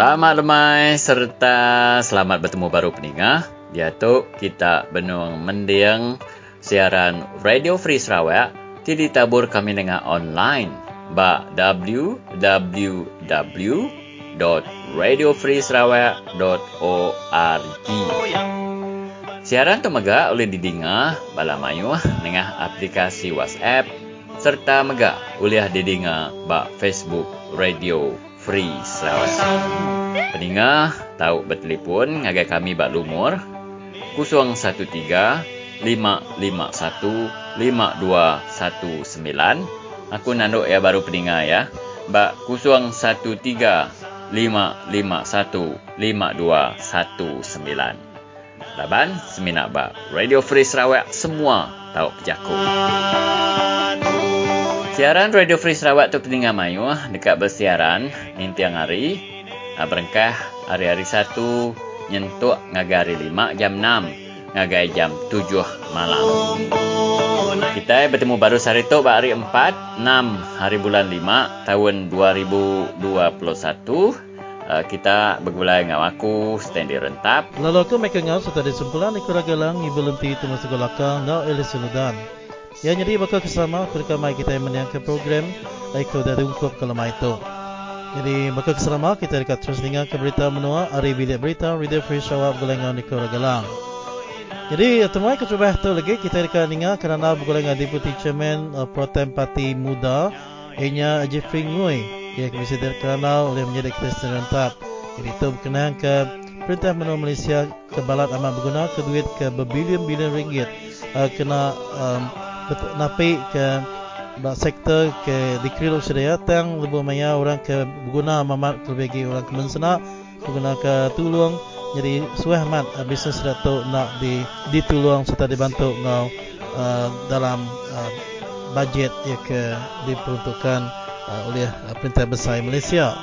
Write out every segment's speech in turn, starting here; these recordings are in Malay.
Selamat lemai serta selamat bertemu baru peningah. Dia tu kita benung mendiang siaran Radio Free Sarawak di tabur kami dengan online ba www.radiofreesarawak.org. Siaran temaga oleh didengar bala mayu dengan aplikasi WhatsApp serta mega oleh didengar ba Facebook Radio Free Sarawak. Peninga tahu bertelefon ngagai kami bak lumur 013 551 5219. Aku nanduk ya baru peninga ya. Bak 013 551 5219. Laban seminak bak Radio Free Sarawak semua tahu pejaku. Siaran Radio Free Sarawak tu peninga mayu dekat bersiaran intiang hari ah, berengkah hari-hari satu nyentuk ngagari lima jam enam ngagai jam tujuh malam. Kita bertemu baru sehari tu hari empat enam hari bulan lima tahun dua ribu dua puluh satu. Ah, kita bergulai dengan aku Stanley Rentap. Lalu aku mereka ngau serta disimpulan ikut ragalang ibu lenti itu masuk golakang ngau elis suludan. Ya jadi bakal kesama ketika mai kita yang ke program Aiko dari ungkup kalau mai itu. Jadi bakal kesama kita dekat terus dengar ke berita menua hari bilik berita Radio Free Sarawak Gulengan di Koragalang. Jadi temui ke cuba tu lagi kita dekat dengar kerana Gulengan Deputy Chairman uh, Pro Tem Parti Muda ianya Jeffrey Ngui ia bisa terkenal oleh menjadi Kristen rentap. Jadi itu berkenaan ke Perintah Menua Malaysia ke balat amat berguna ke duit ke berbilion-bilion ringgit uh, kena um, napi ke sektor ke dikrilu sedaya tang lebih maya orang ke guna mamat terbagi orang ke mensena guna ke tulung. Jadi suah mat uh, bisnes dato nak di ditulung serta dibantu ngau uh, dalam uh, bajet ya ke diperuntukkan uh, oleh uh, perintah besar Malaysia.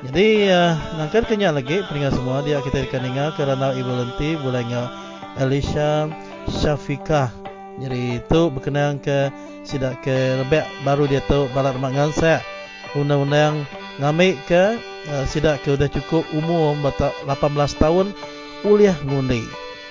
Jadi uh, nangkan kenya lagi peringat semua dia kita akan dengar kerana ibu lenti bulanya Alicia Syafiqah jadi itu berkenaan ke sidak ke lebih baru dia tu balat mangan saya undang-undang ngamik ke uh, sidak ke udah cukup umur 18 tahun uliah ngundi.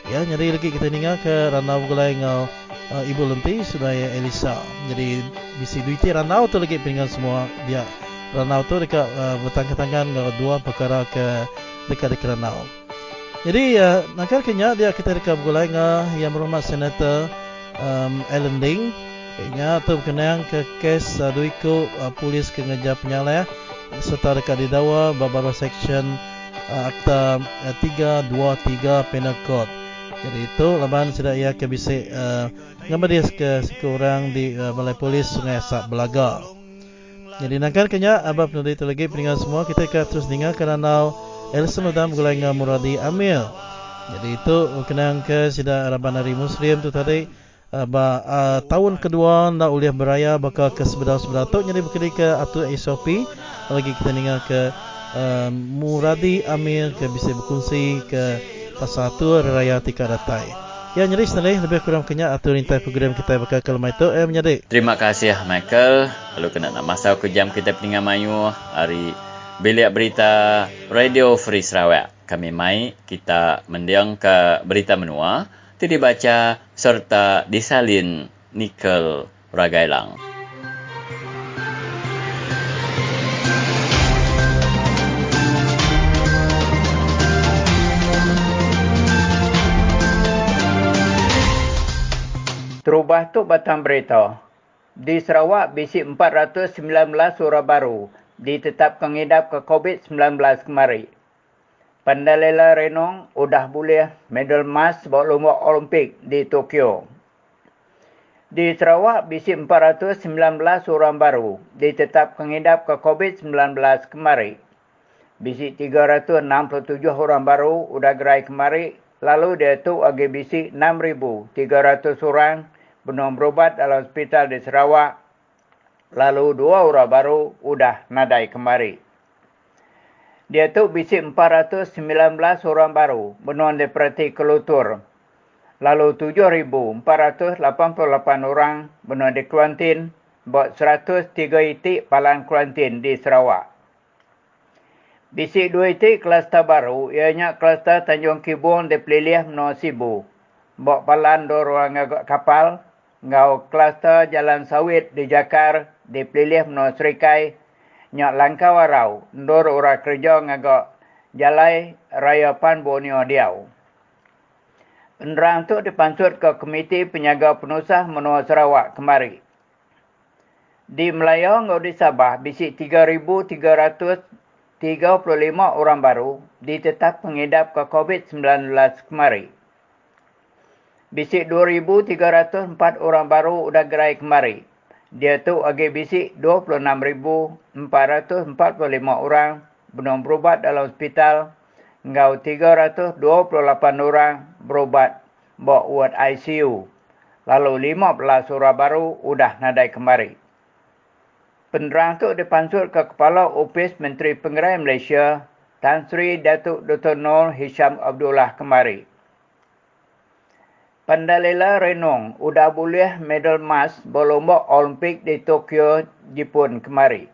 Ya jadi lagi kita dengar ke ranau gulai ngau uh, ibu lenti sudah ya Elisa. Jadi bisi duiti ranau tu lagi peringatan semua dia ranau tu dekat uh, bertangga-tanggan ngau dua perkara ke dekat dekat ranau. Jadi uh, nakal kenya dia kita dekat gulai ngau yang berhormat senator um, Alan Ding Ianya tu berkenaan ke kes uh, duiko uh, polis ke ngejar penyalih serta dekat didakwa beberapa section uh, akta uh, 323 penal code. Jadi itu laban sudah ia ke bisik uh, ngambil ke sekurang di uh, balai polis Sungai Sak Belaga. Jadi nangkan kenya abah penulis itu lagi peningat semua kita ke terus dengar kerana Elson Udam gulai Muradi Amil. Jadi itu berkenaan ke sida Araban Hari Muslim tu tadi uh, ba, uh, tahun kedua nak uliah beraya bakal ke sebelah-sebelah tu jadi berkali ke atur SOP lagi kita dengar ke uh, Muradi Amir ke bisa berkongsi ke pasal tu raya tika datai Ya nyeri senang lebih kurang kenya atur rintai program kita bakal ke lemah itu eh menyadi. Terima kasih Michael. Lalu kena nak masa ke jam kita peningan mayu hari bilik berita Radio Free Sarawak. Kami mai kita mendiang ke berita menua dibaca serta disalin nikel ragailang. Terubah tu batang berita. Di Sarawak, bisik 419 orang baru ditetapkan ngidap ke COVID-19 kemarin. Pandalela Renong udah boleh medal emas bawa lomba Olimpik di Tokyo. Di Sarawak, bisi 419 orang baru ditetapkan hidap ke COVID-19 kemari. Bisi 367 orang baru udah gerai kemari, lalu dia tu agi bisi 6,300 orang benar berobat dalam hospital di Sarawak, lalu dua orang baru udah nadai kemari. Dia tu bisik 419 orang baru benuan depresi kelutur. Lalu 7,488 orang benuan di kuantin buat 103 itik palang kuantin di Sarawak. Bisik dua itu kluster baru, ianya kluster Tanjung Kibun di Pelilih Menua Sibu. Bok palan dua orang kapal, ngau kluster Jalan Sawit di Jakar di Pelilih Menua Serikai, nyak langkau warau, dua orang kerja ngagak Jalai Raya Pan Borneo Diau. Penerang itu dipansut ke Komiti Penyaga Penusah Menua Sarawak kemari. Di Melayu, ngau di Sabah, bisik 3,300 35 orang baru ditetap pengidap ke COVID-19 kemari. Bisik 2,304 orang baru sudah gerai kemari. Dia tu agi bisik 26,445 orang belum berubat dalam hospital. Ngau 328 orang berubat bawa ward ICU. Lalu 15 orang baru sudah nadai kemari. Penerang itu dipansur ke Kepala Opis Menteri Pengerai Malaysia, Tan Sri Datuk Dr. Nur Hisham Abdullah kemari. Pandalela Renong sudah boleh medal emas berlomba Olimpik di Tokyo, Jepun kemari.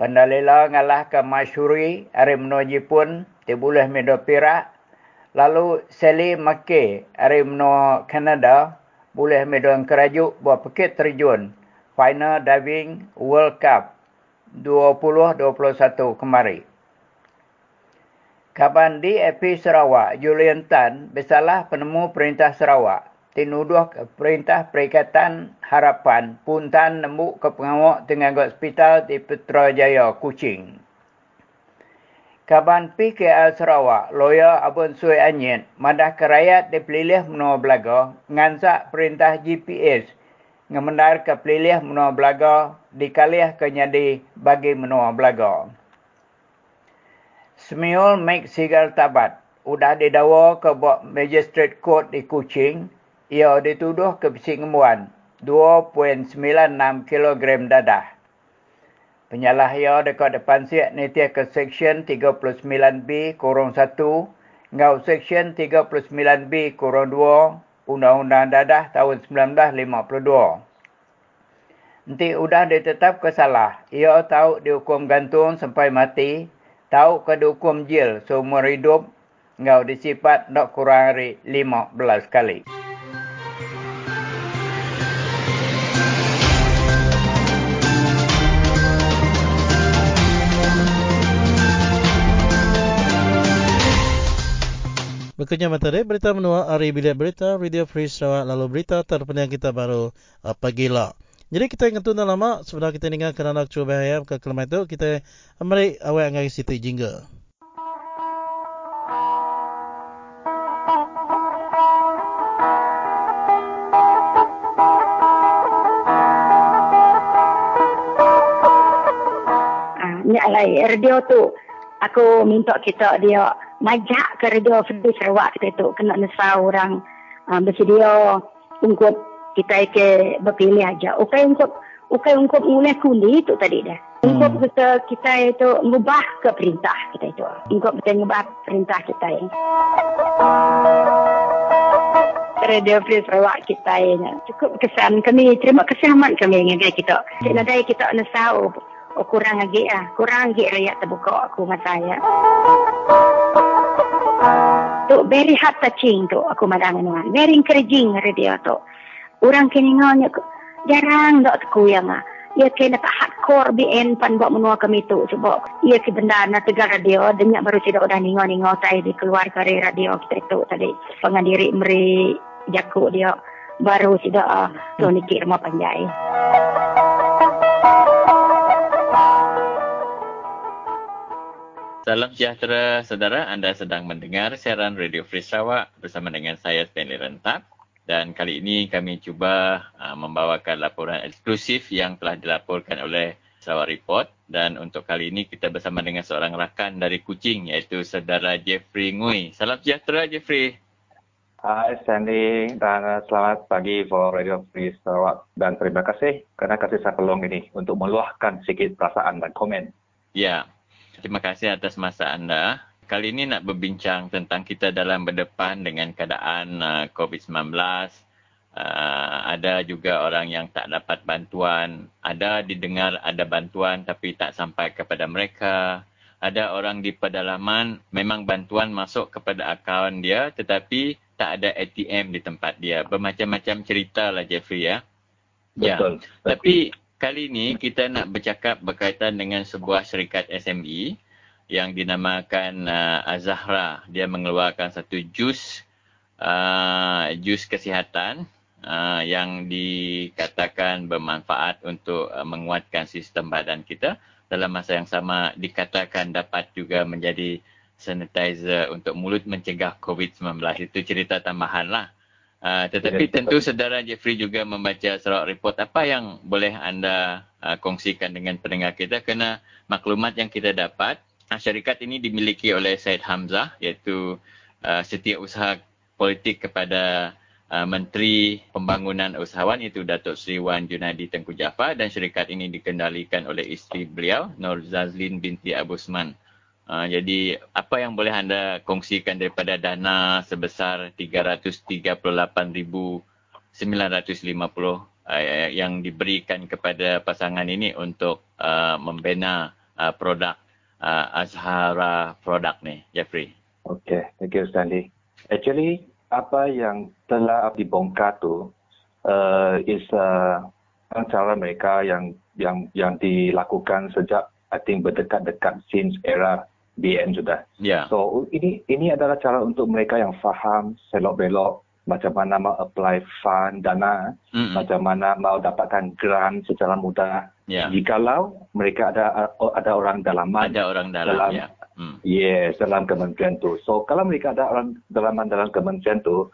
Pandalela ngalah ke Masyuri, hari Jepun, dia boleh medal perak. Lalu Sally McKay, hari Kanada, boleh medal kerajuk buat pekit terjun Final Diving World Cup 2021 kemari. Kaban di EP Sarawak, Julian Tan bersalah penemu Perintah Sarawak. Tinuduh Perintah Perikatan Harapan Puntan nemu ke pengawak tenaga hospital di Putrajaya, Kuching. Kaban PKL Sarawak, lawyer Abun Sui Anyit, madah kerayat dipilih menua belaga, ngansak perintah GPS ngemendar ke pelilih menua belaga dikalih ke nyadi bagi menua belaga. Semiul Mek Sigal Tabat sudah didawa ke buat Magistrate Court di Kuching. Ia dituduh ke besi ngemuan 2.96 kg dadah. Penyalah ia dekat depan siap nitih ke Seksyen 39B kurung 1 ngau Seksyen 39B kurung 2 Undang-Undang Dadah tahun 1952. Nanti sudah ditetap kesalah. Ia tahu dihukum gantung sampai mati. Tahu ke dihukum jil seumur hidup. Engkau disifat nak kurang hari 15 kali. Berikutnya materi berita menua hari bilik berita Radio Free Sarawak lalu berita terpenting kita baru apa gila. Jadi kita ingat tu lama. Sebenarnya kita ingat kena nak cuba ya ke kelemahan itu. Kita mari awak ngai situ jingga. Ah, ni alai radio tu. Aku minta kita dia majak ke radio Fedi Sarawak kita tu. Kena nesa orang uh, bersedia untuk kita ke berpilih aja. Ukai untuk ukai untuk mulai kundi itu tadi dah. Untuk hmm. kita kita itu mengubah ke perintah kita itu. Untuk kita mengubah perintah kita ini. Radio Free Sarawak kita ini cukup kesan kami terima kasih amat kami dengan kita. Cik Nadai kita nesau oh, kurang lagi ah kurang lagi rakyat terbuka aku masa ya tu very heart touching tu aku madang dengan very encouraging radio tu orang kini nganya jarang tak aku yang ah. Ia kena tak hardcore BN pan buat menua kami tu sebab ia ke benda na tegar radio denyak baru tidak udah ningo ningo saya di keluar dari radio kita tu tadi. Pengandiri meri jakuk dia baru tidak uh, tu nikir rumah panjai. Salam sejahtera saudara, anda sedang mendengar siaran Radio Free Sarawak bersama dengan saya Stanley Rentap dan kali ini kami cuba uh, membawakan laporan eksklusif yang telah dilaporkan oleh Sarawak Report dan untuk kali ini kita bersama dengan seorang rakan dari Kuching iaitu saudara Jeffrey Ngui. Salam sejahtera Jeffrey. Hai Stanley dan selamat pagi for Radio Free Sarawak dan terima kasih kerana kasih saya peluang ini untuk meluahkan sedikit perasaan dan komen. Ya, Terima kasih atas masa anda. Kali ini nak berbincang tentang kita dalam berdepan dengan keadaan uh, COVID-19. Uh, ada juga orang yang tak dapat bantuan. Ada didengar ada bantuan tapi tak sampai kepada mereka. ada orang di pedalaman memang bantuan masuk kepada akaun dia tetapi tak ada ATM di tempat dia. Bermacam-macam cerita lah Jeffrey ya. ya. Betul. Ya. Tapi kali ini kita nak bercakap berkaitan dengan sebuah syarikat SME yang dinamakan uh, Azahra. Dia mengeluarkan satu jus uh, jus kesihatan uh, yang dikatakan bermanfaat untuk uh, menguatkan sistem badan kita dalam masa yang sama dikatakan dapat juga menjadi sanitizer untuk mulut mencegah COVID-19. Itu cerita tambahan lah. Uh, tetapi ya, tentu saudara Jeffrey juga membaca surat report apa yang boleh anda uh, kongsikan dengan pendengar kita kerana maklumat yang kita dapat syarikat ini dimiliki oleh Said Hamzah iaitu uh, setiausaha politik kepada uh, Menteri Pembangunan Usahawan iaitu Datuk Seri Wan Junadi Tengku Jafar dan syarikat ini dikendalikan oleh isteri beliau Nur Zazlin binti Abusman. Uh, jadi apa yang boleh anda kongsikan daripada dana sebesar 338,950 uh, yang diberikan kepada pasangan ini untuk uh, membina uh, produk uh, Azhara produk ni, Jeffrey. Okay, thank you Stanley. Actually, apa yang telah dibongkar tu uh, is uh, cara mereka yang yang yang dilakukan sejak I think berdekat-dekat since era BN sudah. Yeah. So ini ini adalah cara untuk mereka yang faham selok belok macam mana mau apply fund dana, mm-hmm. macam mana mau dapatkan grant secara mudah. Yeah. Jikalau mereka ada ada orang dalam ada orang dalam, dalam yeah. Hmm. Yes, dalam kementerian tu. So kalau mereka ada orang dalam dalam kementerian tu,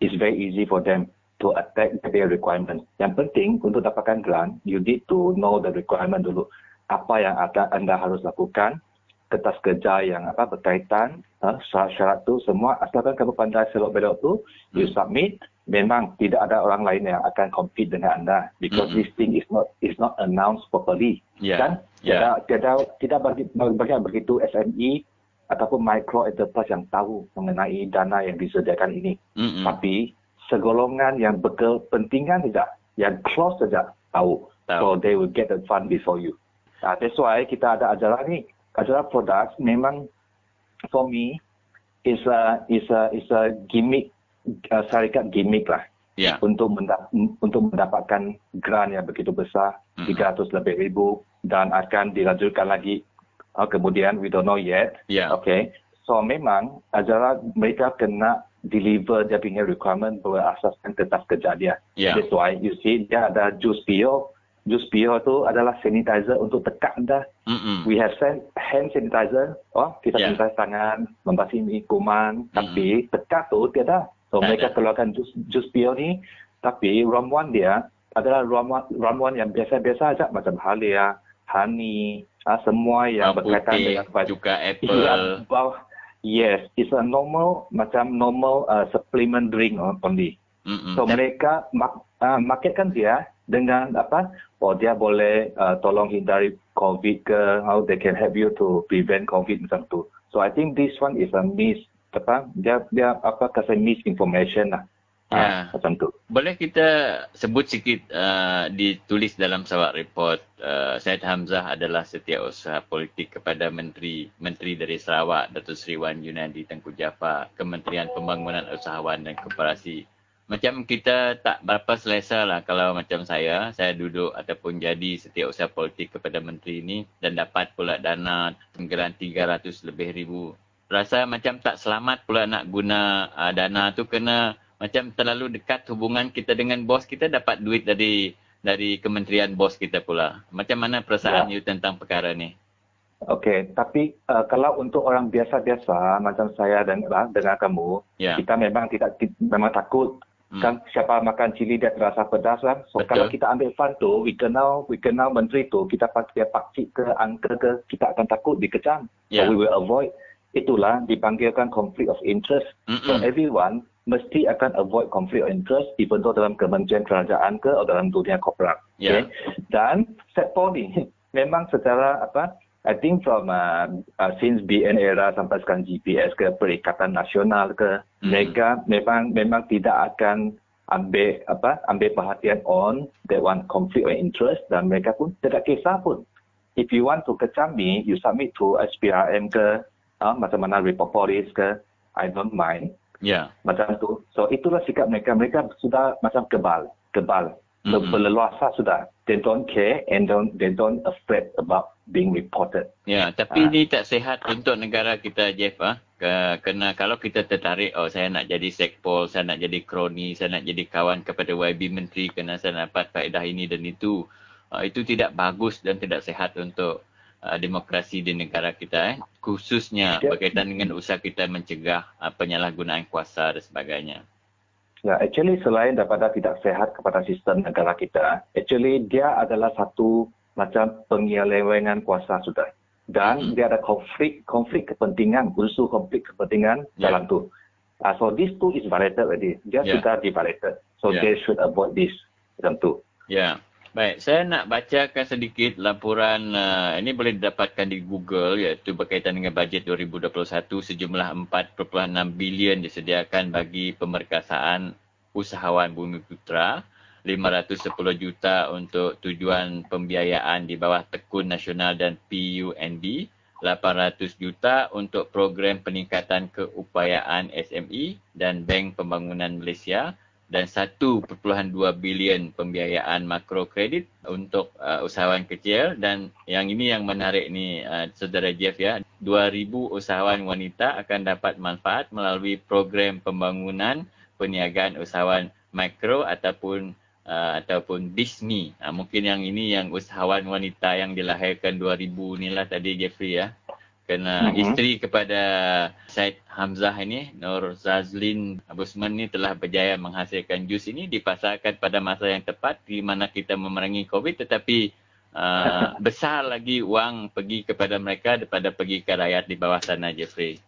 it's very easy for them to attack their requirement. Yang penting untuk dapatkan grant, you need to know the requirement dulu. Apa yang akan anda harus lakukan, kertas kerja yang apa berkaitan, uh, syarat-syarat tu semua asalkan kamu pandai selok belok tu, hmm. you submit. Memang tidak ada orang lain yang akan compete dengan anda because hmm. this thing is not is not announced properly. Yeah. Kan? Yeah. Tidak, tidak, tidak bagi, bagi begitu SME ataupun micro enterprise yang tahu mengenai dana yang disediakan ini. Mm-hmm. Tapi segolongan yang berkepentingan tidak, yang close saja tahu. tahu. So they will get the fund before you. Uh, that's why kita ada ajaran ni. Ajaran produk memang for me is a is a is a gimmick uh, syarikat gimmick lah. Yeah. Untuk mendap- untuk mendapatkan grant yang begitu besar, mm-hmm. 300 lebih ribu dan akan dilanjutkan lagi uh, kemudian we don't know yet yeah. okay so memang adalah mereka kena deliver dia punya requirement berasaskan kertas kerja dia yeah. that's why you see dia ada jus bio jus bio tu adalah sanitizer untuk tekak dah Mm-mm. we have hand sanitizer oh kita yeah. sanitize tangan membasuh kuman Mm-mm. tapi tekak tu tiada so mereka keluarkan jus jus bio ni tapi ramuan dia adalah ramuan ramuan yang biasa-biasa saja macam halia honey, uh, semua yang Bawang berkaitan putih, dengan juga apple. Bawah, yes, it's a normal macam normal uh, supplement drink only. Mm-mm. So mereka mak, uh, marketkan dia dengan apa? Oh dia boleh uh, tolong hindari COVID ke? How they can help you to prevent COVID macam tu. So I think this one is a mis apa? Dia dia apa? Kasi misinformation lah. Ya. Ha, macam tu. Boleh kita sebut sikit uh, ditulis dalam sawat report uh, Syed Hamzah adalah setiausaha politik kepada menteri menteri dari Sarawak Datuk Seri Wan Yunadi Tengku Jafar Kementerian Pembangunan Usahawan dan Koperasi. Macam kita tak berapa selesa lah kalau macam saya, saya duduk ataupun jadi setiausaha politik kepada menteri ini dan dapat pula dana tenggeran 300 lebih ribu. Rasa macam tak selamat pula nak guna uh, dana tu kena macam terlalu dekat hubungan kita dengan bos kita dapat duit dari dari kementerian bos kita pula. Macam mana perasaan ya. you tentang perkara ni? Okey, tapi uh, kalau untuk orang biasa-biasa macam saya dan dengan kamu, ya. kita memang tidak memang takut. Kan siapa makan cili dia terasa pedas kan. So Betul. kalau kita ambil fund tu, we kenal we kenal menteri tu, kita pasti dia pakcik ke angka ke, kita akan takut dikecam. Ya. So we will avoid. Itulah dipanggilkan conflict of interest. Mm-mm. So everyone mesti akan avoid conflict of interest even though dalam kementerian kerajaan ke atau dalam dunia korporat. Yeah. Okay? Dan sektor ni memang secara apa I think from uh, uh, since BN era sampai sekarang GPS ke Perikatan Nasional ke mm. mereka memang memang tidak akan ambil apa ambil perhatian on that one conflict of interest dan mereka pun tidak kisah pun if you want to kecam me, you submit to SPRM ke, uh, macam mana report police ke, I don't mind. Ya. Macam tu. So itulah sikap mereka. Mereka sudah macam kebal. Kebal. Mm-mm. Berleluasa sudah. They don't care and don't, they don't afraid about being reported. Ya, tapi Ah. ini tak sihat untuk negara kita Jeff ah. Ke- Kerana kalau kita tertarik oh saya nak jadi sekpol, saya nak jadi kroni, saya nak jadi kawan kepada YB menteri kerana saya dapat faedah ini dan itu. Ah, itu tidak bagus dan tidak sihat untuk ah, demokrasi di negara kita eh. Khususnya Ya. berkaitan dengan usaha kita mencegah ah, penyalahgunaan kuasa dan sebagainya. Ya, actually selain daripada tidak sehat kepada sistem negara kita, actually dia adalah satu macam penyelewengan kuasa sudah. Dan Mhm. dia ada konflik konflik kepentingan, unsur konflik kepentingan Ya. dalam tu. Uh, so this two is violated already. Dia Ya. sudah diviolated. So Ya. they should avoid this. Macam tu. Ya, baik. Saya nak bacakan sedikit laporan uh, ini boleh didapatkan di Google iaitu berkaitan dengan bajet 2021 sejumlah 4.6 bilion disediakan bagi pemerkasaan usahawan Bumi Putra, 510 juta untuk tujuan pembiayaan di bawah Tekun Nasional dan PUNB, 800 juta untuk program peningkatan keupayaan SME dan Bank Pembangunan Malaysia dan 1.2 bilion pembiayaan makrokredit untuk uh, usahawan kecil. Dan yang ini yang menarik ni uh, saudara Jeff ya. 2000 usahawan wanita akan dapat manfaat melalui program pembangunan perniagaan usahawan mikro ataupun uh, ataupun BISMI. Uh, mungkin yang ini yang usahawan wanita yang dilahirkan 2000 ni lah tadi Jeffrey ya. Kerana Mhm. isteri kepada Syed Hamzah ini, Nur Zazlin Abusman ni telah berjaya menghasilkan jus ini dipasarkan pada masa yang tepat di mana kita memerangi COVID tetapi uh, besar lagi wang pergi kepada mereka daripada pergi ke rakyat di bawah sana Jeffrey.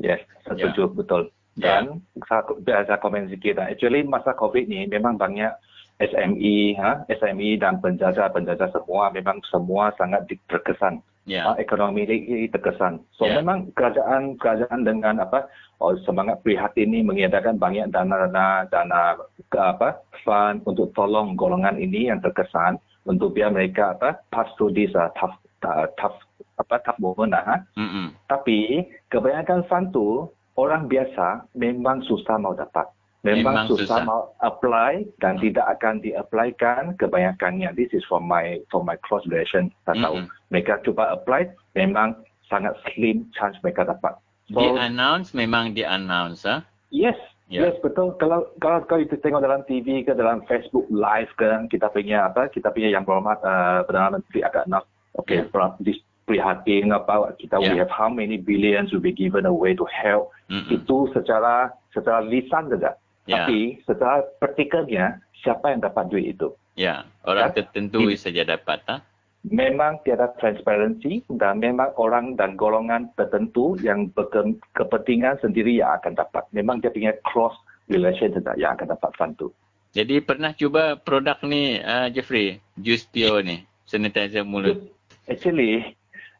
Yes, setuju betul. Ya. Dan saya, saya komen sikit. lah. Actually masa COVID ni memang banyak SME, ha, SME dan penjajah-penjajah semua memang semua sangat terkesan. Ya. uh, ekonomi ini terkesan. So Ya. memang kerajaan kerajaan dengan apa oh, semangat prihatin ini mengiadakan banyak dana-dana dana apa fund untuk tolong golongan ini yang terkesan untuk biar mereka apa pass through this uh, tough uh, tough apa tough moment lah. Ha? Mm-mm. Tapi kebanyakan fund tu orang biasa memang susah mau dapat. Memang Memang, susah, susah. mau apply dan Hmm. tidak akan di-applykan kebanyakannya. This is from my from my cross version. Saya tahu. Mm-mm. Mereka cuba apply memang sangat slim chance mereka dapat. So Di announce memang di announce ah. yes, Ya. yes betul. Kalau kalau kalau kita tengok dalam TV ke dalam Facebook live kan kita punya apa kita punya yang berhormat uh, Perdana Menteri agak nak okay yeah. Prihatin apa kita we Ya. have how many billions will be given away to help Mm-mm. itu secara secara lisan saja. Ya. Tapi secara praktikalnya siapa yang dapat duit itu? Ya, orang Ya. tertentu saja dapat ah. Memang tiada transparansi dan memang orang dan golongan tertentu yang berkepentingan sendiri yang akan dapat. Memang dia punya cross relation saja yang akan dapat fund tu. Jadi pernah cuba produk ni uh, Jeffrey, Juice Pure ni, sanitizer mulut. Actually,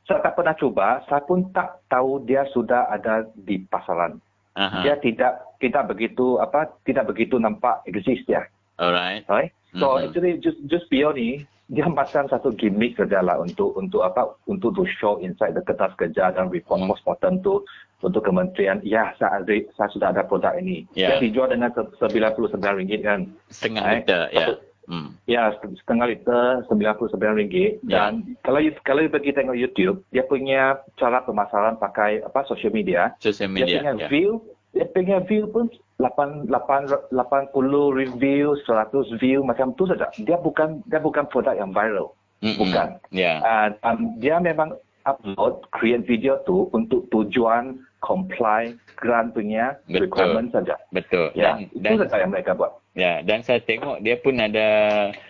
saya tak pernah cuba, saya pun tak tahu dia sudah ada di pasaran. Aha. Dia tidak tidak begitu apa tidak begitu nampak exist dia. Alright. Right? So Mhm. actually just just Bio ni dia macam satu gimmick saja lah untuk untuk apa untuk to show inside the kertas kerja dan report Hmm. postmortem tu untuk kementerian ya saya ada, saya sudah ada produk ini. Ya. Dia dijual dengan se- RM99 kan. Setengah Eh, liter ya. satu- Hmm. Ya setengah liter RM99 Ya. dan kalau kalau you pergi tengok YouTube dia punya cara pemasaran pakai apa social media Social dia media. punya Ya. view dia punya view pun 8, 8, 80 review 100 view macam tu saja dia bukan dia bukan produk yang viral Mm-mm. bukan. Ya. uh, um, dia memang upload create video tu untuk tujuan comply grant punya Betul. requirement saja. Betul. ya Dan, itu dan saja yang mereka buat. Ya, dan saya tengok dia pun ada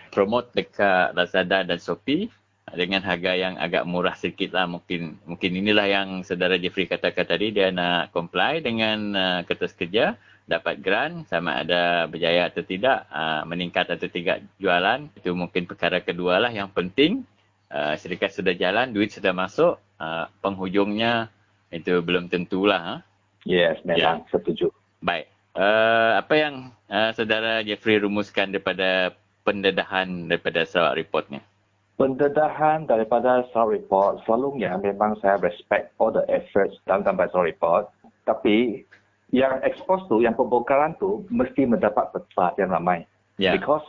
promote dekat Lazada dan Shopee dengan harga yang agak murah sedikit lah. Mungkin mungkin inilah yang saudara Jeffrey katakan tadi dia nak comply dengan uh, kertas kerja dapat grant sama ada berjaya atau tidak uh, meningkat atau tidak jualan. Itu mungkin perkara kedua lah yang penting. Uh, syarikat sudah jalan duit sudah masuk uh, penghujungnya itu belum tentulah ha? yes memang setuju Baik. Uh, apa yang uh, saudara Jeffrey rumuskan daripada pendedahan daripada Sarawak Report ni? pendedahan daripada Sarawak Report selalunya memang saya respect all the efforts dalam gambar Sarawak Report. Tapi yang expose tu, yang pembongkaran tu mesti mendapat perhatian ramai. Ya. Because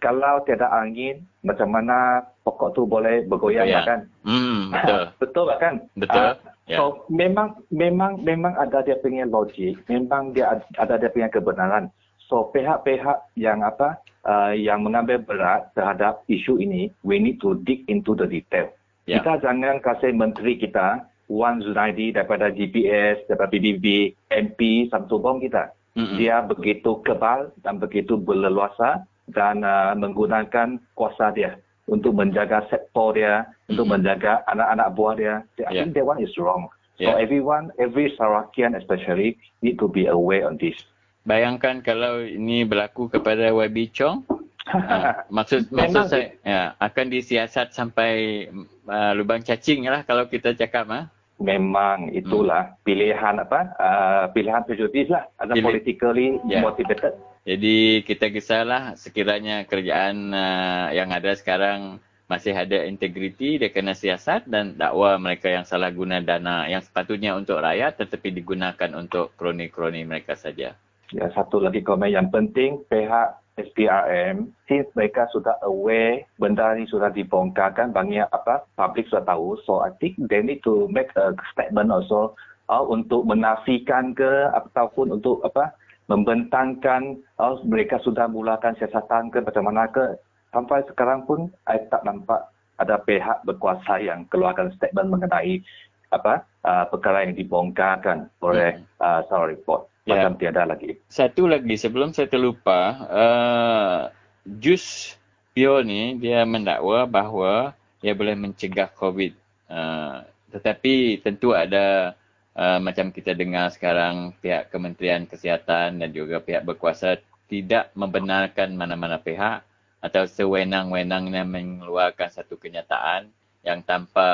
kalau tiada angin, macam mana pokok tu boleh bergoyang Ya. kan? Hmm, betul. Betul tak kan? Betul. Ah, Ya. So memang memang memang ada dia punya logik, memang dia ad- ada dia punya kebenaran. So pihak-pihak yang apa uh, yang mengambil berat terhadap isu ini, we need to dig into the detail. Ya. Kita jangan kasih menteri kita Wan Zunaidi daripada GPS, daripada PBB, MP, Samsul Bom kita. Mm-mm. Dia begitu kebal dan begitu berleluasa dan uh, menggunakan kuasa dia untuk menjaga sektor dia, untuk Mhm. menjaga anak-anak buah dia. I Yeah. think that one is wrong. So everyone, every Sarakian especially need to be aware on this. Bayangkan kalau ini berlaku kepada YB Chong. Ah, maksud Memang maksud saya ya, akan disiasat sampai uh, lubang cacing lah kalau kita cakap ah. Memang itulah pilihan apa? Uh, pilihan prejudis lah. Ada Hmm. Pilih- politically Yeah. motivated. Jadi kita kisahlah sekiranya kerajaan uh, yang ada sekarang masih ada integriti, dia kena siasat dan dakwa mereka yang salah guna dana yang sepatutnya untuk rakyat tetapi digunakan untuk kroni-kroni mereka saja. Ya, satu lagi komen yang penting pihak SPRM since mereka sudah aware benda ni sudah dibongkarkan banyak apa public sudah tahu so I think they need to make a statement also uh, untuk menafikan ke ataupun untuk apa membentangkan uh, mereka sudah mulakan siasatan ke macam mana ke sampai sekarang pun I tak nampak ada pihak berkuasa yang keluarkan statement mengenai apa uh, perkara yang dibongkarkan oleh uh, Sarawak Report Ya. macam tiada lagi. Satu lagi sebelum saya terlupa, uh, Jus Pio ni dia mendakwa bahawa ia boleh mencegah COVID. Uh, tetapi tentu ada uh, macam kita dengar sekarang pihak Kementerian Kesihatan dan juga pihak berkuasa tidak membenarkan mana-mana pihak atau sewenang-wenangnya mengeluarkan satu kenyataan yang tanpa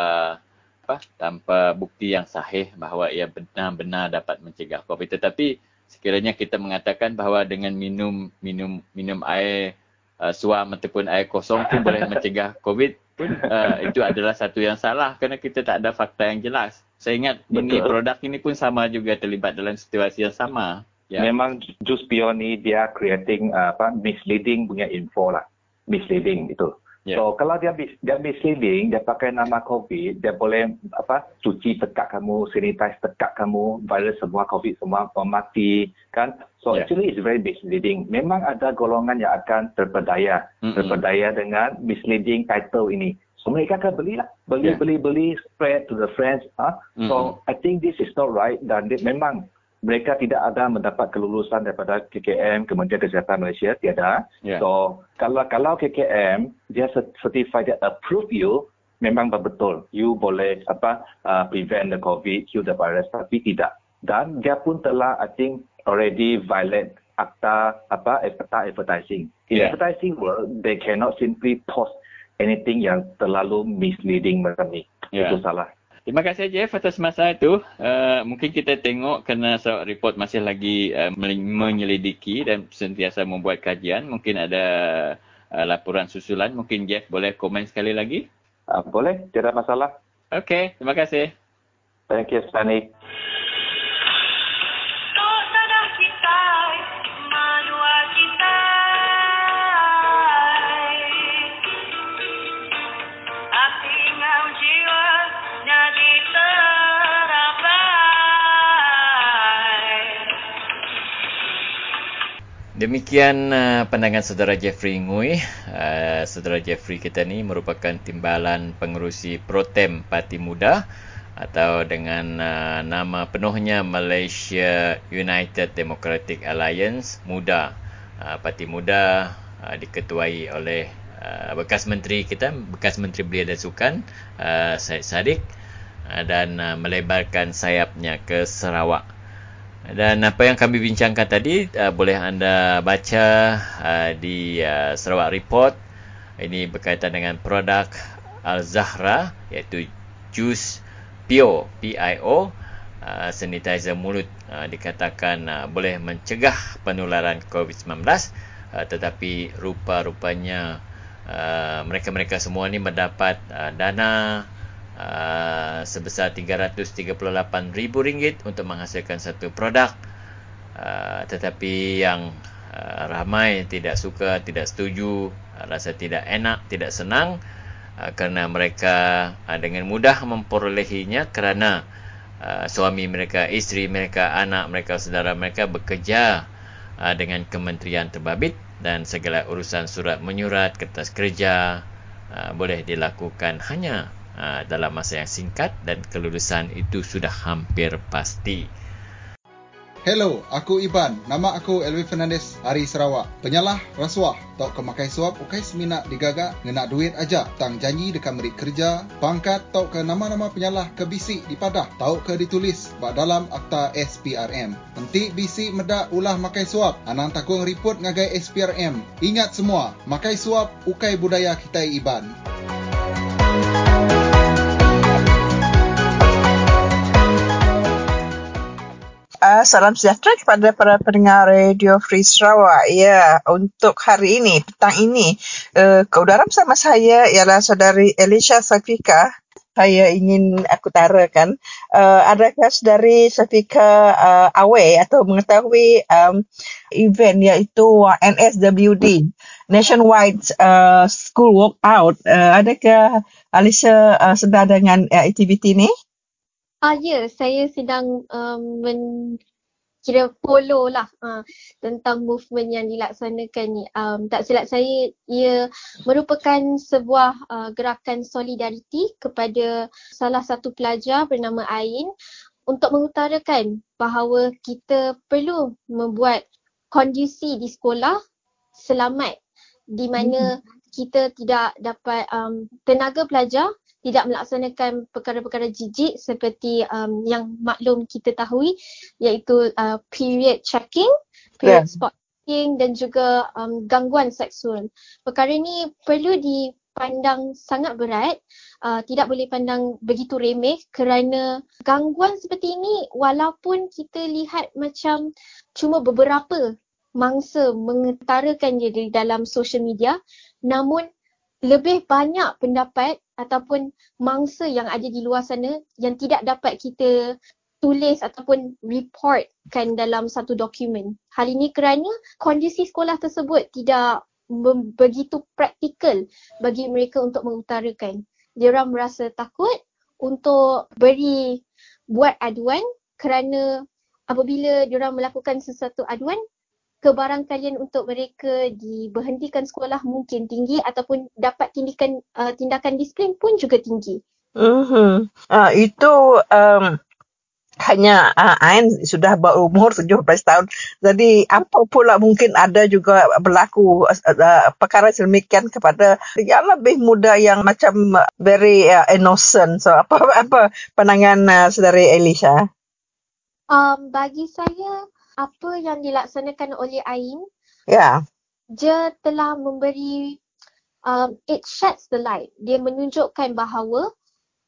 apa tanpa bukti yang sahih bahawa ia benar-benar dapat mencegah COVID. Tetapi sekiranya kita mengatakan bahawa dengan minum minum minum air uh, suam ataupun air kosong pun boleh mencegah COVID pun uh, itu adalah satu yang salah kerana kita tak ada fakta yang jelas. Saya ingat ini produk ini pun sama juga terlibat dalam situasi yang sama. Ya. Memang jus pion ni dia creating uh, apa misleading punya info lah. Misleading itu. Ya. So kalau dia dia misleading, dia pakai nama COVID, dia boleh apa cuci tekak kamu, sanitize tekak kamu, virus semua COVID semua mati kan. So Ya. actually it's very misleading. Memang ada golongan yang akan terpedaya, Mm-mm. terpedaya dengan misleading title ini. So mereka akan beli lah, beli Ya. beli beli spread to the friends. Ah, so I think this is not right dan dia, memang mereka tidak ada mendapat kelulusan daripada KKM Kementerian Kesihatan Malaysia tiada. Ya. So kalau kalau KKM dia cert- certify dia approve you memang betul you boleh apa uh, prevent the COVID, cure the virus tapi tidak. Dan dia pun telah I think already violate akta apa akta advertising. In Yeah. advertising world they cannot simply post anything yang terlalu misleading macam ni. Yeah. Itu salah. Terima kasih Jeff atas masa itu. Uh, mungkin kita tengok kerana Sarawak Report masih lagi uh, menyelidiki dan sentiasa membuat kajian. Mungkin ada uh, laporan susulan. Mungkin Jeff boleh komen sekali lagi. Uh, boleh, tidak masalah. Okey, terima kasih. Thank you, Stanley. Demikian uh, pandangan saudara Jeffrey Ngui. Uh, saudara Jeffrey kita ni merupakan timbalan pengerusi Protem Parti Muda atau dengan uh, nama penuhnya Malaysia United Democratic Alliance Muda. Uh, Parti Muda uh, diketuai oleh uh, bekas menteri kita, bekas menteri Belia dan Sukan, uh, Syed Saddiq uh, dan uh, melebarkan sayapnya ke Sarawak. Dan apa yang kami bincangkan tadi uh, boleh anda baca uh, di uh, Sarawak Report. Ini berkaitan dengan produk Al-Zahra iaitu jus Pio P-I-O uh, sanitizer mulut uh, dikatakan uh, boleh mencegah penularan COVID-19 uh, tetapi rupa-rupanya uh, mereka-mereka semua ni mendapat uh, dana uh, sebesar RM338,000 untuk menghasilkan satu produk. Uh, tetapi yang uh, ramai tidak suka, tidak setuju, uh, rasa tidak enak, tidak senang uh, kerana mereka uh, dengan mudah memperolehinya kerana uh, suami mereka, isteri mereka, anak mereka, saudara mereka bekerja uh, dengan kementerian terbabit dan segala urusan surat menyurat, kertas kerja uh, boleh dilakukan hanya uh, dalam masa yang singkat dan kelulusan itu sudah hampir pasti. Hello, aku Iban. Nama aku Elvin Fernandez, Ari Sarawak. Penyalah rasuah. Tok ke makai suap, ukai semina digagak, ngena duit aja. Tang janji dekat merik kerja, pangkat tok ke nama-nama penyalah ke bisik di padah. Tau ke ditulis bak dalam akta SPRM. Nanti bisik medak ulah makai suap. Anang takung report ngagai SPRM. Ingat semua, makai suap ukai budaya kita Iban. Salam sejahtera kepada para pendengar Radio Free Sarawak. Ya, untuk hari ini, petang ini, uh, ke udara bersama saya ialah saudari Elisha Safika. Saya ingin aku tarakan, uh, adakah saudari Safika uh, aware atau mengetahui um, event iaitu NSWD, Nationwide uh, School Walkout. Uh, adakah Alicia uh, sedar dengan uh, aktiviti ini? Ah ya, saya sedang um, men kira follow lah uh, tentang movement yang dilaksanakan ni. Um, tak silap saya, ia merupakan sebuah uh, gerakan solidariti kepada salah satu pelajar bernama Ain untuk mengutarakan bahawa kita perlu membuat kondisi di sekolah selamat di mana kita tidak dapat um, tenaga pelajar tidak melaksanakan perkara-perkara jijik seperti um, yang maklum kita tahu iaitu uh, period checking, period yeah. spot checking dan juga um, gangguan seksual. Perkara ini perlu dipandang sangat berat, uh, tidak boleh pandang begitu remeh kerana gangguan seperti ini walaupun kita lihat macam cuma beberapa mangsa mengutarakan dia di dalam social media namun lebih banyak pendapat ataupun mangsa yang ada di luar sana yang tidak dapat kita tulis ataupun reportkan dalam satu dokumen. Hal ini kerana kondisi sekolah tersebut tidak begitu praktikal bagi mereka untuk mengutarakan. Orang merasa takut untuk beri buat aduan kerana apabila orang melakukan sesuatu aduan kebarangkalian untuk mereka diberhentikan sekolah mungkin tinggi ataupun dapat tindakan uh, tindakan disiplin pun juga tinggi. Uh-huh. Uh, itu um, hanya uh, Ain sudah berumur 17 tahun. Jadi apa pula mungkin ada juga berlaku uh, perkara sedemikian kepada yang lebih muda yang macam very uh, innocent. So apa apa pandangan uh, saudari Elisha? Um, bagi saya apa yang dilaksanakan oleh Ain, yeah. dia telah memberi, um, it sheds the light. Dia menunjukkan bahawa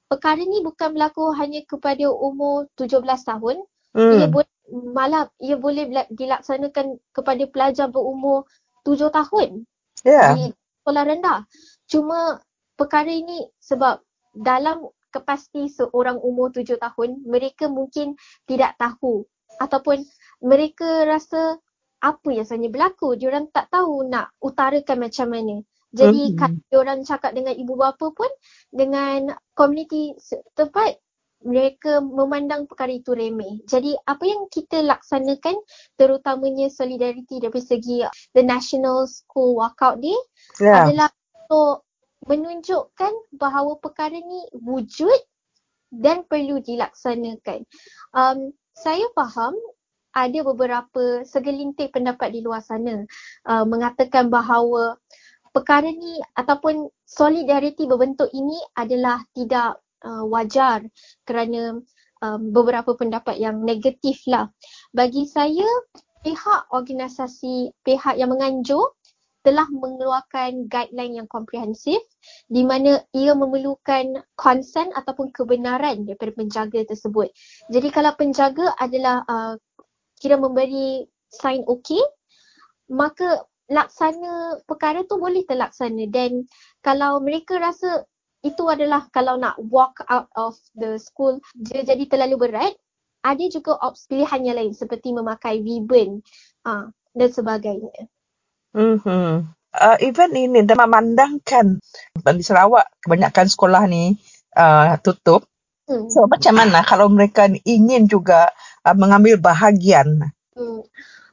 perkara ni bukan berlaku hanya kepada umur 17 tahun. Hmm. Ia boleh, malah ia boleh dilaksanakan kepada pelajar berumur 7 tahun. Yeah. Di sekolah rendah. Cuma perkara ini sebab dalam kepasti seorang umur tujuh tahun, mereka mungkin tidak tahu ataupun mereka rasa apa yang sebenarnya berlaku. Diorang tak tahu nak utarakan macam mana. Jadi mm-hmm. kalau diorang cakap dengan ibu bapa pun dengan komuniti tempat mereka memandang perkara itu remeh. Jadi apa yang kita laksanakan terutamanya solidariti dari segi the National School Walkout Day yeah. adalah untuk menunjukkan bahawa perkara ni wujud dan perlu dilaksanakan. Um, saya faham ada beberapa segelintir pendapat di luar sana uh, mengatakan bahawa perkara ni ataupun solidariti berbentuk ini adalah tidak uh, wajar kerana um, beberapa pendapat yang negatif lah. Bagi saya, pihak organisasi, pihak yang menganjur telah mengeluarkan guideline yang komprehensif di mana ia memerlukan konsen ataupun kebenaran daripada penjaga tersebut. Jadi kalau penjaga adalah uh, kira memberi sign okey, maka laksana perkara tu boleh terlaksana dan kalau mereka rasa itu adalah kalau nak walk out of the school dia jadi terlalu berat ada juga opsi pilihan yang lain seperti memakai ribbon uh, dan sebagainya. Mm-hmm. Uh, even ini dah memandangkan di Sarawak kebanyakan sekolah ni uh, tutup. Hmm. So macam mana kalau mereka ingin juga uh, mengambil bahagian? Hmm.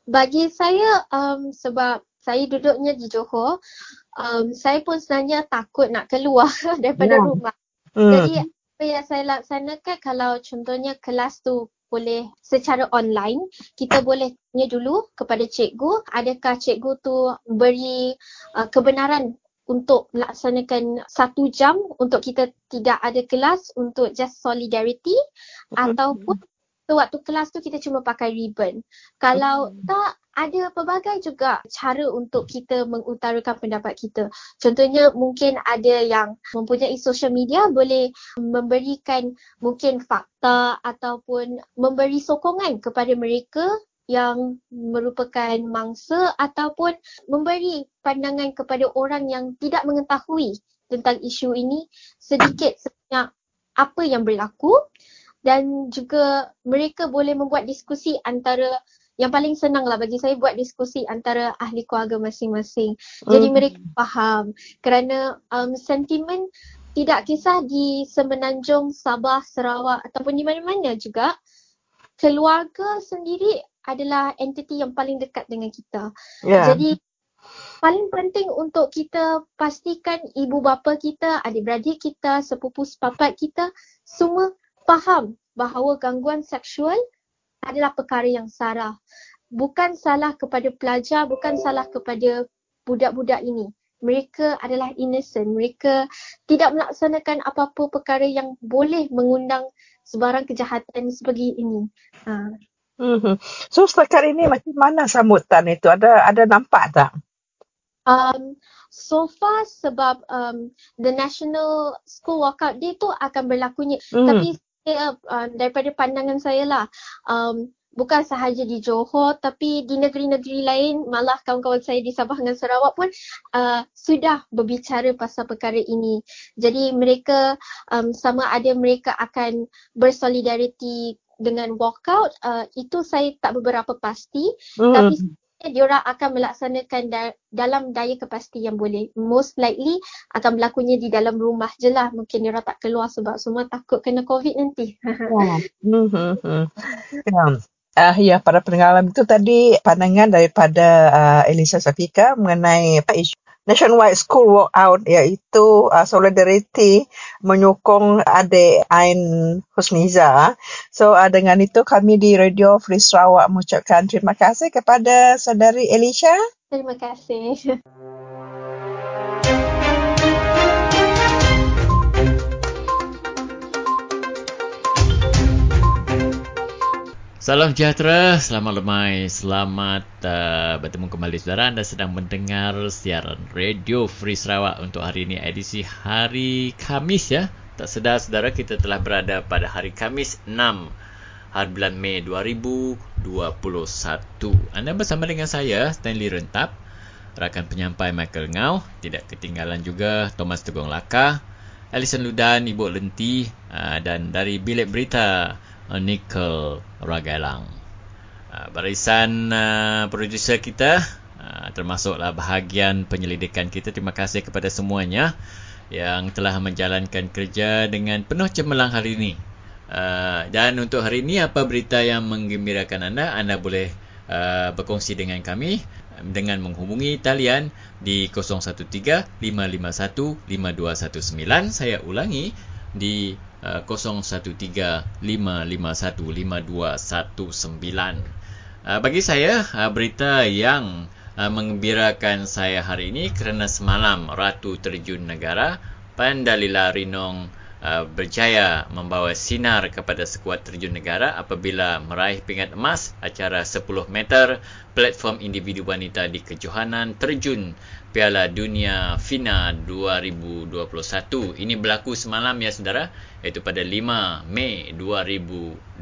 Bagi saya um, sebab saya duduknya di Johor, um, saya pun sebenarnya takut nak keluar daripada yeah. rumah. Hmm. Jadi apa yang saya laksanakan kalau contohnya kelas tu boleh secara online, kita boleh tanya dulu kepada cikgu, adakah cikgu tu beri uh, kebenaran untuk melaksanakan satu jam untuk kita tidak ada kelas untuk just solidarity mm-hmm. ataupun waktu kelas tu kita cuma pakai ribbon. Kalau mm-hmm. tak ada pelbagai juga cara untuk kita mengutarakan pendapat kita. Contohnya mungkin ada yang mempunyai social media boleh memberikan mungkin fakta ataupun memberi sokongan kepada mereka yang merupakan mangsa ataupun memberi pandangan kepada orang yang tidak mengetahui tentang isu ini sedikit sebanyak apa yang berlaku dan juga mereka boleh membuat diskusi antara yang paling senang lah bagi saya buat diskusi antara ahli keluarga masing-masing. Jadi hmm. mereka faham kerana um, sentimen tidak kisah di Semenanjung, Sabah, Sarawak ataupun di mana-mana juga keluarga sendiri adalah entiti yang paling dekat dengan kita. Yeah. Jadi paling penting untuk kita pastikan ibu bapa kita, adik-beradik kita, sepupu sepapat kita semua faham bahawa gangguan seksual adalah perkara yang salah. Bukan salah kepada pelajar, bukan salah kepada budak-budak ini. Mereka adalah innocent. Mereka tidak melaksanakan apa-apa perkara yang boleh mengundang sebarang kejahatan seperti ini. Ha. Mm-hmm. So setakat ini macam mana sambutan itu? Ada ada nampak tak? Um, so far sebab um, the National School Walkout Day tu akan berlakunya. Mm. Tapi uh, daripada pandangan saya lah, um, bukan sahaja di Johor tapi di negeri-negeri lain malah kawan-kawan saya di Sabah dan Sarawak pun uh, sudah berbicara pasal perkara ini. Jadi mereka um, sama ada mereka akan bersolidariti dengan walkout uh, itu saya tak beberapa pasti hmm. tapi diorang akan melaksanakan da- dalam daya kapasiti yang boleh. Most likely akan berlakunya di dalam rumah je lah. Mungkin diorang tak keluar sebab semua takut kena COVID nanti. Ya. Ya. Uh, ya, para pendengar itu tadi pandangan daripada uh, Elisa Safika mengenai apa isu nationwide school walkout iaitu uh, solidarity menyokong adik Ain Husniza. So uh, dengan itu kami di Radio Free Sarawak mengucapkan terima kasih kepada saudari Elisha. Terima kasih. Salam sejahtera, selamat lemai, selamat uh, bertemu kembali saudara anda sedang mendengar siaran Radio Free Sarawak untuk hari ini edisi hari Kamis ya. Tak sedar saudara kita telah berada pada hari Kamis 6 hari bulan Mei 2021. Anda bersama dengan saya Stanley Rentap, rakan penyampai Michael Ngau, tidak ketinggalan juga Thomas Tegung Laka, Alison Ludan, Ibu Lenti uh, dan dari Bilik Berita Nickel Ragailang. Uh, barisan producer kita termasuklah bahagian penyelidikan kita. Terima kasih kepada semuanya yang telah menjalankan kerja dengan penuh cemerlang hari ini. Dan untuk hari ini apa berita yang menggembirakan anda? Anda boleh berkongsi dengan kami dengan menghubungi talian di 013 551 5219. Saya ulangi di 0135515219. Uh, bagi saya uh, berita yang uh, mengembirakan saya hari ini kerana semalam Ratu Terjun Negara Pandalila Rinong uh, berjaya membawa sinar kepada skuad terjun negara apabila meraih pingat emas acara 10 meter platform individu wanita di kejohanan terjun Piala Dunia FINA 2021. Ini berlaku semalam ya saudara, iaitu pada 5 Mei 2021.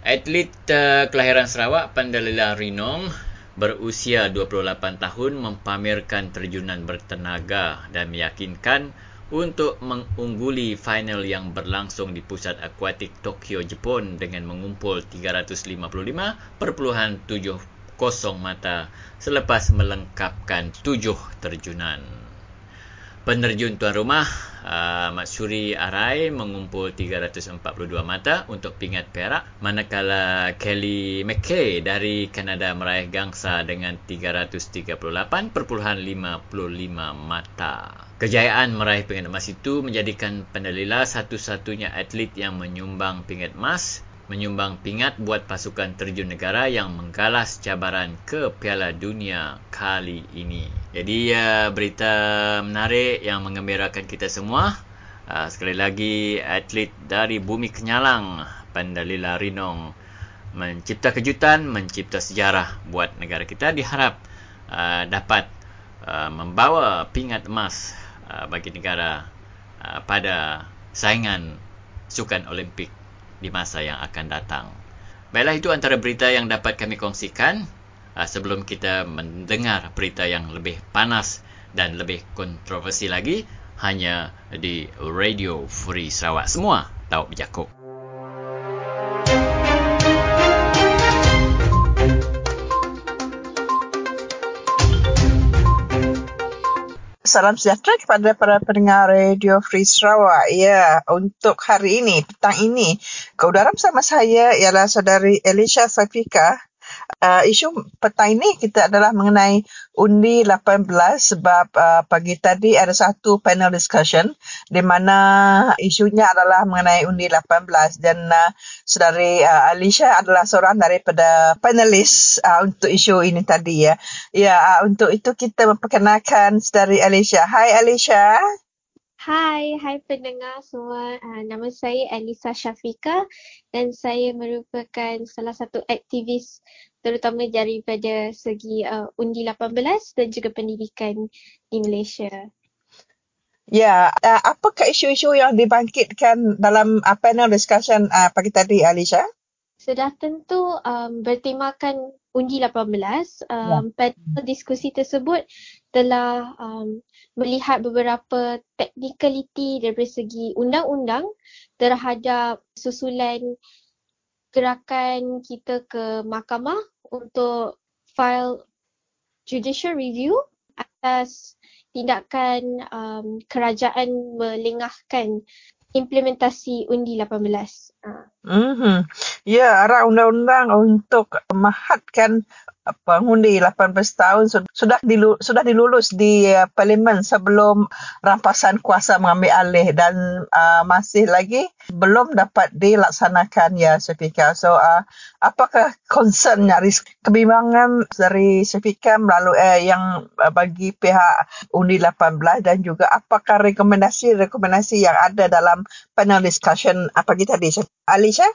Atlet uh, kelahiran Sarawak Pandalila Rinong berusia 28 tahun mempamerkan terjunan bertenaga dan meyakinkan untuk mengungguli final yang berlangsung di Pusat Akuatik Tokyo, Jepun dengan mengumpul 355.70 mata selepas melengkapkan tujuh terjunan. Penerjun tuan rumah uh, Matsuri Arai mengumpul 342 mata untuk pingat perak manakala Kelly McKay dari Kanada meraih gangsa dengan 338.55 mata. Kejayaan meraih pingat emas itu menjadikan Pendalila satu-satunya atlet yang menyumbang pingat emas menyumbang pingat buat pasukan terjun negara yang menggalas cabaran ke Piala Dunia kali ini. Jadi uh, berita menarik yang mengembirakan kita semua. Uh, sekali lagi atlet dari Bumi Kenyalang, Pandalila Rinong mencipta kejutan, mencipta sejarah buat negara kita diharap uh, dapat uh, membawa pingat emas bagi negara pada saingan sukan Olimpik di masa yang akan datang. Baiklah itu antara berita yang dapat kami kongsikan uh, sebelum kita mendengar berita yang lebih panas dan lebih kontroversi lagi hanya di Radio Free Sarawak. Semua tahu berjakuk. Salam sejahtera kepada para pendengar Radio Free Sarawak. Ya, untuk hari ini, petang ini, ke udara bersama saya ialah saudari Elisha Safika isu petang ini kita adalah mengenai undi 18 sebab uh, pagi tadi ada satu panel discussion di mana isunya adalah mengenai undi 18 dan uh, saudari uh, Alicia adalah seorang daripada panelis uh, untuk isu ini tadi ya. Ya, uh, untuk itu kita memperkenalkan saudari Alicia. Hai Alicia. Hai, hai pendengar semua. Uh, nama saya Elisa Syafika dan saya merupakan salah satu aktivis terutama daripada segi uh, undi 18 dan juga pendidikan di Malaysia. Ya, uh, apakah isu-isu yang dibangkitkan dalam uh, panel discussion uh, pagi tadi, Alicia? Sudah tentu um, bertemakan undi 18. Um, ya. Pada diskusi tersebut telah um, melihat beberapa technicality dari segi undang-undang terhadap susulan gerakan kita ke mahkamah untuk file judicial review atas tindakan um, kerajaan melengahkan implementasi undi 18. Uh. Mm-hmm. Ya, arah undang-undang untuk memahatkan pengundi 18 tahun sudah dilulus, sudah dilulus di uh, parlimen sebelum rampasan kuasa mengambil alih dan uh, masih lagi belum dapat dilaksanakan ya Sefika. So uh, apakah concern nyaris kebimbangan dari Sefika melalui uh, yang uh, bagi pihak undi 18 dan juga apakah rekomendasi-rekomendasi yang ada dalam panel discussion apa kita di Alicia?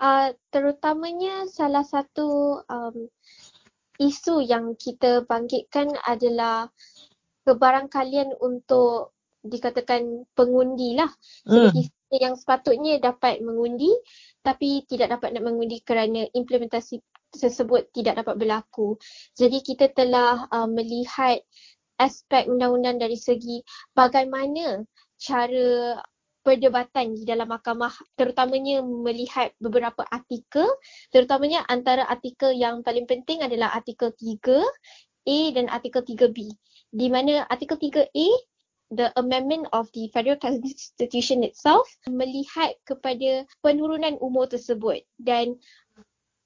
Uh, terutamanya salah satu um, isu yang kita bangkitkan adalah kebarangkalian untuk dikatakan pengundi lah. Hmm. yang sepatutnya dapat mengundi tapi tidak dapat nak mengundi kerana implementasi tersebut tidak dapat berlaku. Jadi kita telah uh, melihat aspek undang-undang dari segi bagaimana cara perdebatan di dalam mahkamah terutamanya melihat beberapa artikel terutamanya antara artikel yang paling penting adalah artikel 3A dan artikel 3B di mana artikel 3A the amendment of the federal constitution itself melihat kepada penurunan umur tersebut. Dan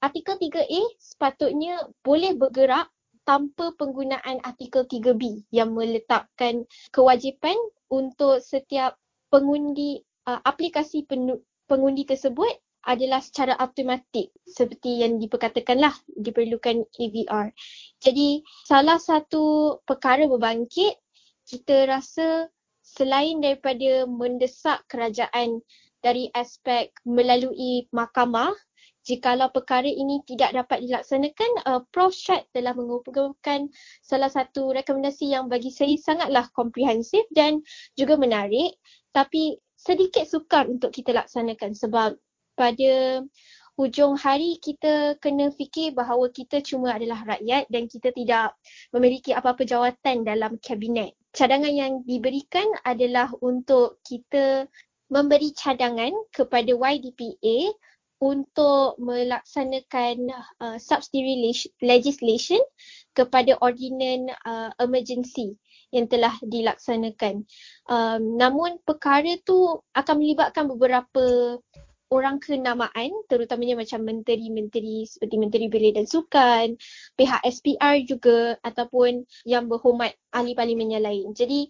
artikel 3A sepatutnya boleh bergerak tanpa penggunaan artikel 3B yang meletakkan kewajipan untuk setiap pengundi uh, aplikasi pengundi tersebut adalah secara automatik seperti yang diperkatakanlah diperlukan EVR. Jadi salah satu perkara berbangkit kita rasa selain daripada mendesak kerajaan dari aspek melalui mahkamah jikalau perkara ini tidak dapat dilaksanakan uh, Prof Shad telah mengumpulkan salah satu rekomendasi yang bagi saya sangatlah komprehensif dan juga menarik tapi sedikit sukar untuk kita laksanakan sebab pada hujung hari kita kena fikir bahawa kita cuma adalah rakyat dan kita tidak memiliki apa-apa jawatan dalam kabinet. Cadangan yang diberikan adalah untuk kita memberi cadangan kepada YDPA untuk melaksanakan uh, subsidy legislation kepada ordinan uh, emergency yang telah dilaksanakan. Um, namun perkara tu akan melibatkan beberapa orang kenamaan terutamanya macam menteri-menteri seperti Menteri Belia dan Sukan, pihak SPR juga ataupun yang berhormat ahli parlimen yang lain. Jadi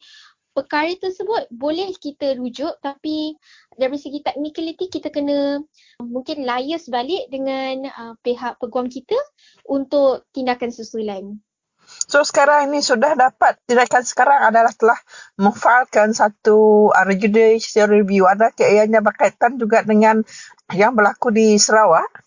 perkara tersebut boleh kita rujuk tapi dari segi technicality kita kena mungkin lias balik dengan uh, pihak peguam kita untuk tindakan susulan. So sekarang ini sudah dapat tindakan sekarang adalah telah memfailkan satu uh, judicial review. Ada ianya berkaitan juga dengan yang berlaku di Sarawak?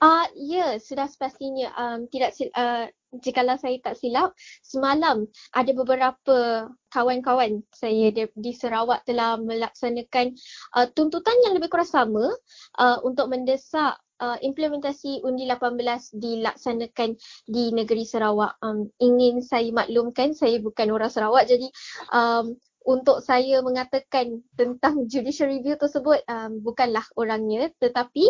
Ah uh, ya, sudah sepastinya. Um, tidak uh, jikalau saya tak silap, semalam ada beberapa kawan-kawan saya di, di Sarawak telah melaksanakan uh, tuntutan yang lebih kurang sama uh, untuk mendesak uh, implementasi undi 18 dilaksanakan di negeri Sarawak. Um, ingin saya maklumkan saya bukan orang Sarawak jadi um, untuk saya mengatakan tentang judicial review tersebut um, bukanlah orangnya. Tetapi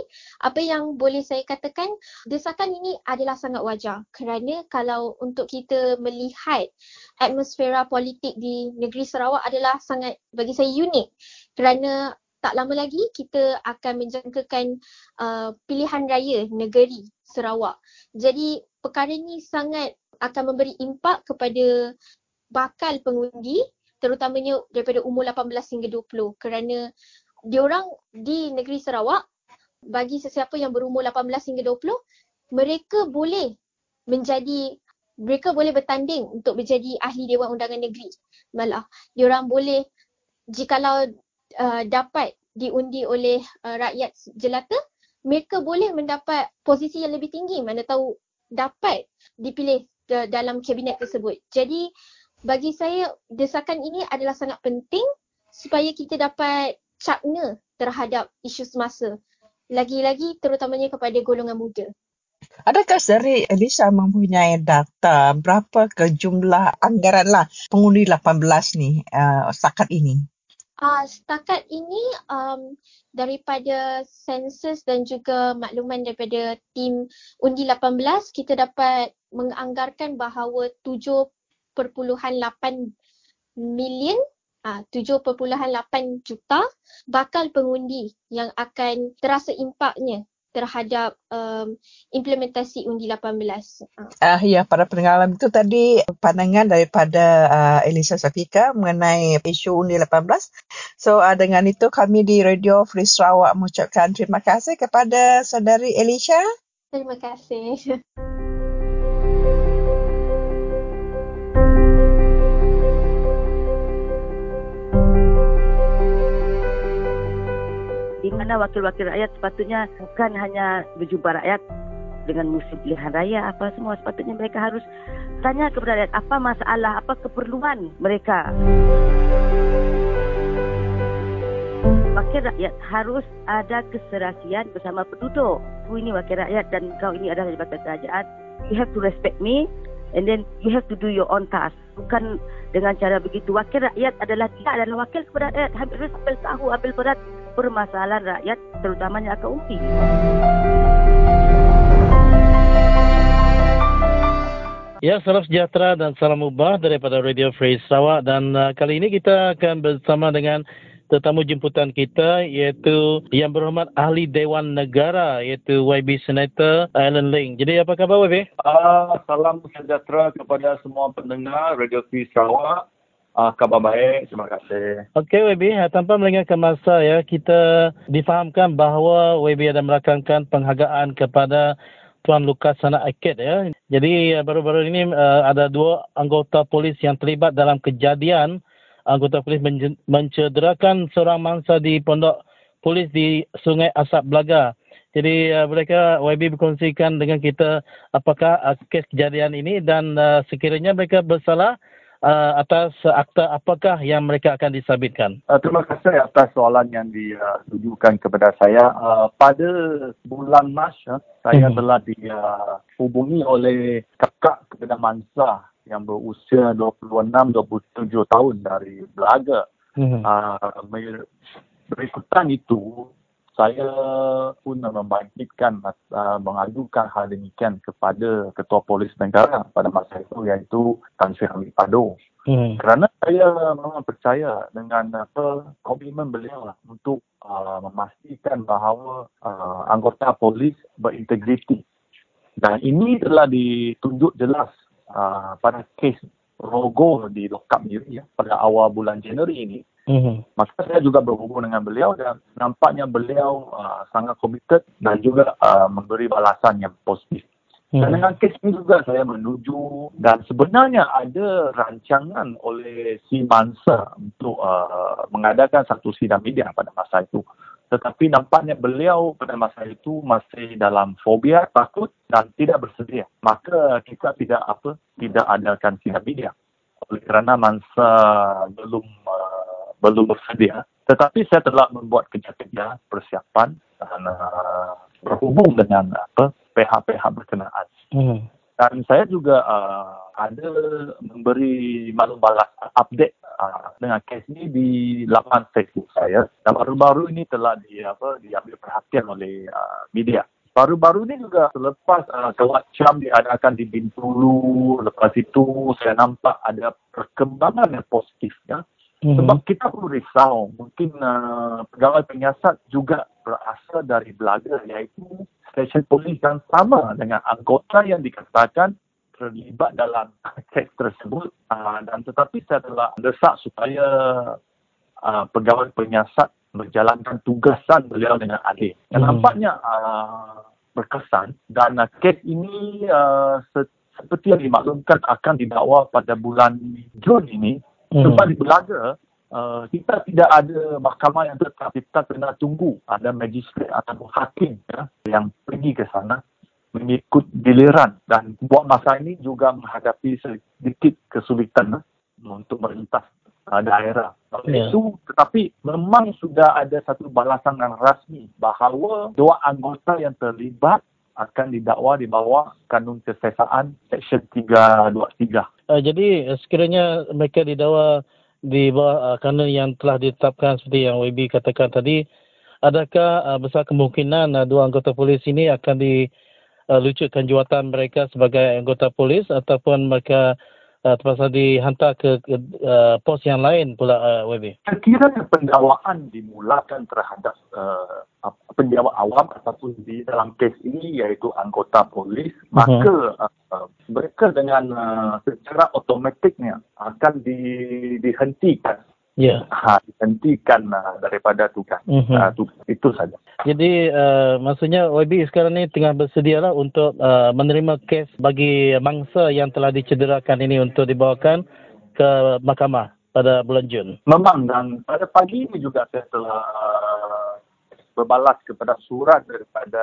apa yang boleh saya katakan desakan ini adalah sangat wajar. Kerana kalau untuk kita melihat atmosfera politik di negeri Sarawak adalah sangat bagi saya unik. Kerana tak lama lagi kita akan menjangkakan uh, pilihan raya negeri Sarawak. Jadi perkara ini sangat akan memberi impak kepada bakal pengundi terutamanya daripada umur 18 hingga 20 kerana diorang di negeri Sarawak bagi sesiapa yang berumur 18 hingga 20 mereka boleh menjadi mereka boleh bertanding untuk menjadi ahli Dewan Undangan Negeri malah diorang boleh jikalau uh, dapat diundi oleh uh, rakyat jelata, mereka boleh mendapat posisi yang lebih tinggi mana tahu dapat dipilih uh, dalam kabinet tersebut. Jadi bagi saya desakan ini adalah sangat penting supaya kita dapat cakna terhadap isu semasa. Lagi-lagi terutamanya kepada golongan muda. Adakah dari Elisa mempunyai data berapa ke jumlah anggaran lah pengundi 18 ni uh, setakat ini? Uh, setakat ini um, daripada sensus dan juga makluman daripada tim undi 18 kita dapat menganggarkan bahawa 7.8 million uh, 7.8 juta bakal pengundi yang akan terasa impaknya terhadap um, implementasi undi 18. Ah uh, ya para pendengar itu tadi pandangan daripada uh, Elisa Safika mengenai isu undi 18. So uh, dengan itu kami di Radio Free Sarawak mengucapkan terima kasih kepada saudari Elisa. Terima kasih. mana wakil-wakil rakyat sepatutnya bukan hanya berjumpa rakyat dengan musim pilihan raya apa semua sepatutnya mereka harus tanya kepada rakyat apa masalah apa keperluan mereka? Wakil rakyat harus ada keserasian bersama penduduk. Aku ini wakil rakyat dan kau ini adalah jabatan kerajaan. You have to respect me and then you have to do your own task. Bukan dengan cara begitu. Wakil rakyat adalah dia adalah wakil kepada rakyat. Harus ambil tahu ambil berat permasalahan rakyat terutamanya akan umpi. Ya, salam sejahtera dan salam ubah daripada Radio Free Sarawak dan uh, kali ini kita akan bersama dengan tetamu jemputan kita iaitu yang berhormat ahli Dewan Negara iaitu YB Senator Alan Ling. Jadi apa khabar YB? Uh, salam sejahtera kepada semua pendengar Radio Free Sarawak. Uh, khabar baik, terima kasih. Okey WB, ah, tanpa melengahkan masa ya, kita difahamkan bahawa WB ada merakamkan penghargaan kepada Tuan Lukas Sana Akid ya. Jadi ah, baru-baru ini uh, ada dua anggota polis yang terlibat dalam kejadian anggota polis mencederakan seorang mangsa di pondok polis di Sungai Asap Belaga. Jadi uh, mereka YB berkongsikan dengan kita apakah uh, kes kejadian ini dan uh, sekiranya mereka bersalah atas akta apakah yang mereka akan disabitkan? Uh, terima kasih atas soalan yang ditujukan kepada saya. Uh, pada bulan Mac, uh, saya Mhm. telah dihubungi oleh kakak kepada Mansa yang berusia 26-27 tahun dari Belaga. Mhm. Uh, berikutan itu, saya pun membangkitkan, uh, mengadukan hal demikian kepada Ketua Polis Negara pada masa itu iaitu Tan Sri Hamid Pado. Mhm. Kerana saya memang percaya dengan apa komitmen beliau lah untuk uh, memastikan bahawa uh, anggota polis berintegriti. Dan ini telah ditunjuk jelas uh, pada kes Rogo di Lokap Miri ya, pada awal bulan Januari ini. Mhm. Maka saya juga berhubung dengan beliau dan nampaknya beliau uh, sangat komited dan juga uh, memberi balasan yang positif. Dan Mhm. dengan kes ini juga saya menuju dan sebenarnya ada rancangan oleh si Mansa untuk uh, mengadakan satu sidang media pada masa itu. Tetapi nampaknya beliau pada masa itu masih dalam fobia, takut dan tidak bersedia. Maka kita tidak apa, tidak adakan sidang media. Oleh kerana Mansa belum uh, belum bersedia. Tetapi saya telah membuat kerja-kerja persiapan dan uh, berhubung dengan apa pihak-pihak berkenaan. Mhm. Dan saya juga uh, ada memberi maklum balas update uh, dengan kes ini di laman Facebook saya. Dan baru-baru ini telah di, apa, diambil perhatian oleh uh, media. Baru-baru ini juga selepas uh, Kelak Cam diadakan di Bintulu, lepas itu saya nampak ada perkembangan yang positif. Ya. Mhm. Sebab kita pun risau, mungkin uh, pegawai penyiasat juga berasal dari Belaga iaitu stesen polis yang sama dengan anggota yang dikatakan terlibat dalam kes tersebut uh, dan tetapi saya telah desak supaya uh, pegawai penyiasat menjalankan tugasan beliau dengan adil. Dan Hmm. nampaknya uh, berkesan dan uh, kes ini uh, se- seperti yang dimaklumkan akan didakwa pada bulan Jun ini. Sebab di Belaga uh, kita tidak ada mahkamah yang tetap kita kena tunggu ada magistrate atau hakim ya, yang pergi ke sana mengikut giliran dan buat masa ini juga menghadapi sedikit kesulitan eh, untuk melintas uh, daerah. Ya. itu tetapi memang sudah ada satu balasan yang rasmi bahawa dua anggota yang terlibat akan didakwa di bawah kanun kesesaan seksyen 323. Uh, jadi uh, sekiranya mereka didakwa di bawah uh, kanun yang telah ditetapkan seperti yang WB katakan tadi, adakah uh, besar kemungkinan uh, dua anggota polis ini akan dilucutkan jawatan mereka sebagai anggota polis ataupun mereka terpaksa dihantar ke, ke uh, pos yang lain pula uh, WB? Sekiranya pendakwaan dimulakan terhadap uh, penjawat awam ataupun di dalam kes ini iaitu anggota polis, Mhm. maka uh, mereka dengan uh, secara otomatiknya akan di, dihentikan. Ya. Ha, dihentikan uh, daripada tugas. Mhm. Uh, tugas itu saja. Jadi uh, maksudnya YB sekarang ni tengah bersedialah untuk uh, menerima kes bagi mangsa yang telah dicederakan ini untuk dibawakan ke mahkamah pada bulan Jun. Memang dan pada pagi ini juga saya telah uh, berbalas kepada surat daripada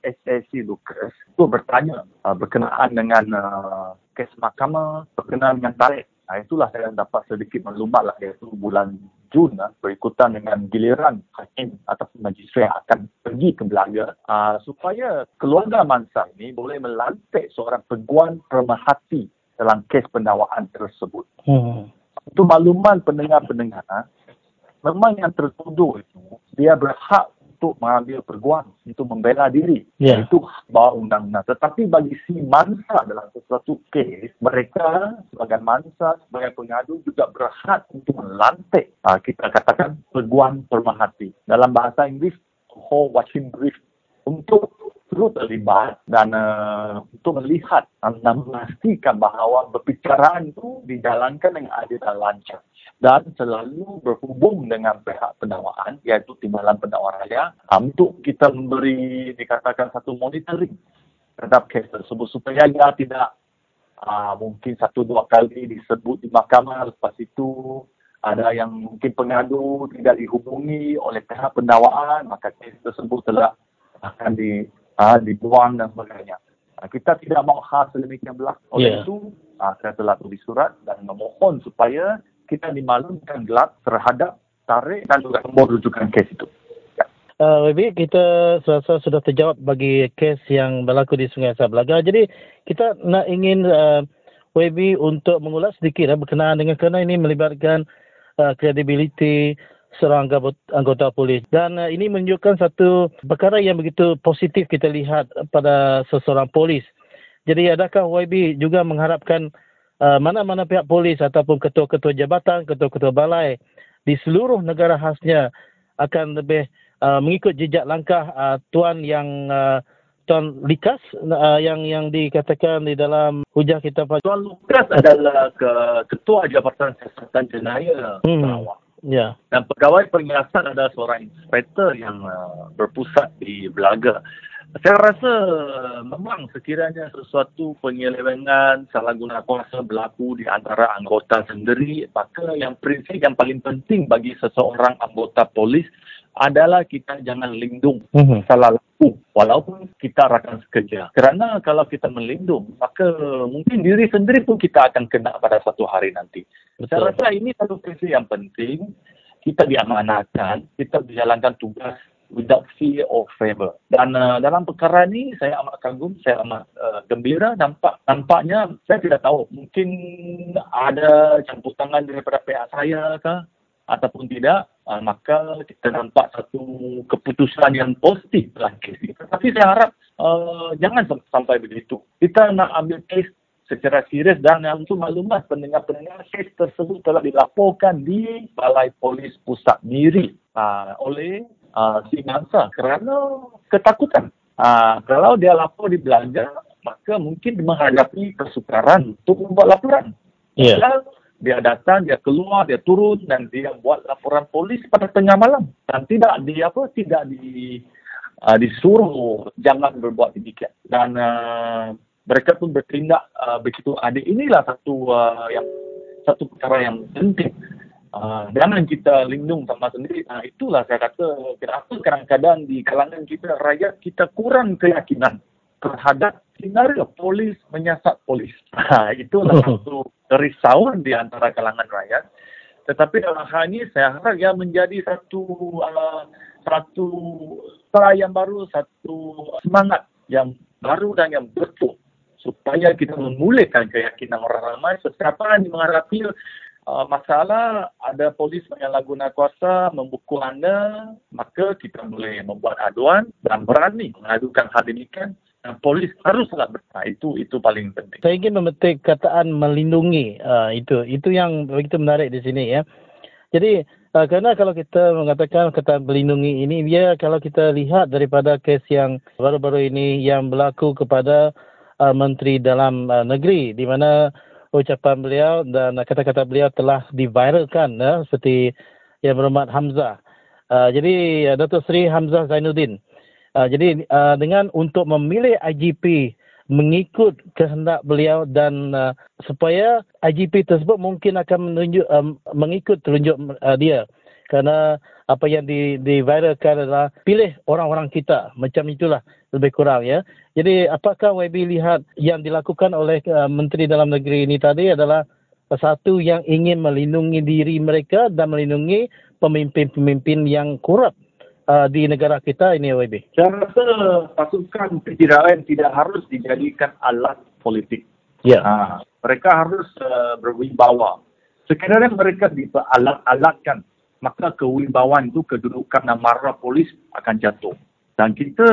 SAC Lucas itu bertanya uh, berkenaan dengan uh, kes mahkamah berkenaan dengan tarikh. Nah, itulah saya dapat sedikit maklumat lah iaitu bulan Jun uh, berikutan dengan giliran hakim ataupun magistrat yang akan pergi ke Belaga uh, supaya keluarga Mansa ini boleh melantik seorang peguam pemerhati dalam kes pendakwaan tersebut. Hmm. untuk makluman pendengar-pendengar, memang yang tertuduh itu, dia berhak untuk mengambil peguam untuk membela diri. Ya. Itu bawah undang-undang. Tetapi bagi si mansa dalam sesuatu kes, mereka sebagai mansa, sebagai pengadu juga berhak untuk melantik, ah, kita katakan, peguam permahati. Dalam bahasa Inggeris, whole watching brief untuk turut terlibat dan uh, untuk melihat dan memastikan bahawa berbicaraan itu dijalankan dengan adil dan lancar dan selalu berhubung dengan pihak pendakwaan iaitu Timbalan Pendakwa Raya. Uh, untuk kita memberi dikatakan satu monitoring terhadap kes tersebut supaya dia tidak uh, mungkin satu dua kali disebut di mahkamah lepas itu ada yang mungkin pengadu tidak dihubungi oleh pihak pendakwaan maka kes tersebut telah akan di uh, dibuang dan sebagainya. Ah, kita tidak mahu hal sedemikian berlaku. Oleh Ya. itu, ah, saya telah tulis surat dan memohon supaya kita dimaklumkan gelap terhadap tarik dan juga nombor rujukan kes itu. Uh, WB, kita rasa sudah terjawab bagi kes yang berlaku di Sungai Sablaga. Jadi, kita nak ingin uh, WB untuk mengulas sedikit uh, berkenaan dengan kerana ini melibatkan uh, kredibiliti anggota, anggota polis. Dan uh, ini menunjukkan satu perkara yang begitu positif kita lihat pada seseorang polis. Jadi, adakah WB juga mengharapkan uh, mana-mana pihak polis ataupun ketua-ketua jabatan, ketua-ketua balai di seluruh negara khasnya akan lebih uh, mengikut jejak langkah uh, tuan yang uh, tuan Likas uh, yang yang dikatakan di dalam hujah kita Tuan Lukas adalah ke, Ketua Jabatan Siasatan Jenayah Hmm. Sarawak. Ya Dan pegawai penyiasan adalah seorang inspektor yang uh, berpusat di Belaga. Saya rasa memang sekiranya sesuatu penyelewengan salah guna kuasa berlaku di antara anggota sendiri, maka yang prinsip yang paling penting bagi seseorang anggota polis adalah kita jangan lindung Mhm. salah laku walaupun kita rakan sekerja. Kerana kalau kita melindung, maka mungkin diri sendiri pun kita akan kena pada satu hari nanti. Saya Betul. rasa ini satu prinsip yang penting. Kita diamanahkan, kita menjalankan tugas without fear or favor. Dan uh, dalam perkara ini saya amat kagum, saya amat uh, gembira. Nampak nampaknya saya tidak tahu, mungkin ada campur tangan daripada pihak saya ke ataupun tidak. Uh, maka kita nampak satu keputusan yang positif dalam kes ini. Tetapi saya harap uh, jangan sam- sampai begitu. Kita nak ambil kes secara serius dan untuk maklumat pendengar-pendengar kes tersebut telah dilaporkan di Balai Polis Pusat Miri uh, oleh uh, si mangsa kerana ketakutan. Uh, kalau dia lapor di belanja, maka mungkin menghadapi kesukaran untuk membuat laporan. ya Padahal dia datang, dia keluar, dia turun dan dia buat laporan polis pada tengah malam dan tidak di apa tidak di uh, disuruh jangan berbuat demikian dan uh, mereka pun bertindak uh, begitu adil. Inilah satu uh, yang satu perkara yang penting. Uh, jangan kita lindung sama sendiri. Nah, itulah saya kata kenapa kadang-kadang di kalangan kita rakyat kita kurang keyakinan terhadap senario polis menyasar polis. Ha, itulah satu kerisauan di antara kalangan rakyat. Tetapi dalam hal ini saya harap ia menjadi satu uh, satu cara yang baru, satu semangat yang baru dan yang betul supaya kita memulihkan keyakinan orang ramai sesiapa yang menghadapi uh, masalah ada polis menyalahguna kuasa membukul anda maka kita boleh membuat aduan dan berani mengadukan hal demikian dan polis haruslah bertah itu itu paling penting. Saya ingin memetik kataan melindungi uh, itu. Itu yang begitu menarik di sini ya. Jadi uh, kerana kalau kita mengatakan kata melindungi ini dia kalau kita lihat daripada kes yang baru-baru ini yang berlaku kepada uh, menteri dalam uh, negeri di mana ucapan beliau dan uh, kata-kata beliau telah diviralkan ya seperti yang berhormat Hamzah. Uh, jadi uh, Datuk Seri Hamzah Zainuddin Uh, jadi uh, dengan untuk memilih IGP mengikut kehendak beliau dan uh, supaya IGP tersebut mungkin akan menunjuk um, mengikut telunjuk uh, dia. Kerana apa yang di diviralkan adalah pilih orang-orang kita. Macam itulah lebih kurang ya. Jadi apakah YB lihat yang dilakukan oleh uh, menteri dalam negeri ini tadi adalah satu yang ingin melindungi diri mereka dan melindungi pemimpin-pemimpin yang korup uh, di negara kita ini YB. saya rasa pasukan kejiraan tidak harus dijadikan alat politik Ya. Ha, mereka harus uh, berwibawa. Sekiranya mereka dialat-alatkan, maka kewibawaan itu kedudukan dan marah polis akan jatuh. Dan kita,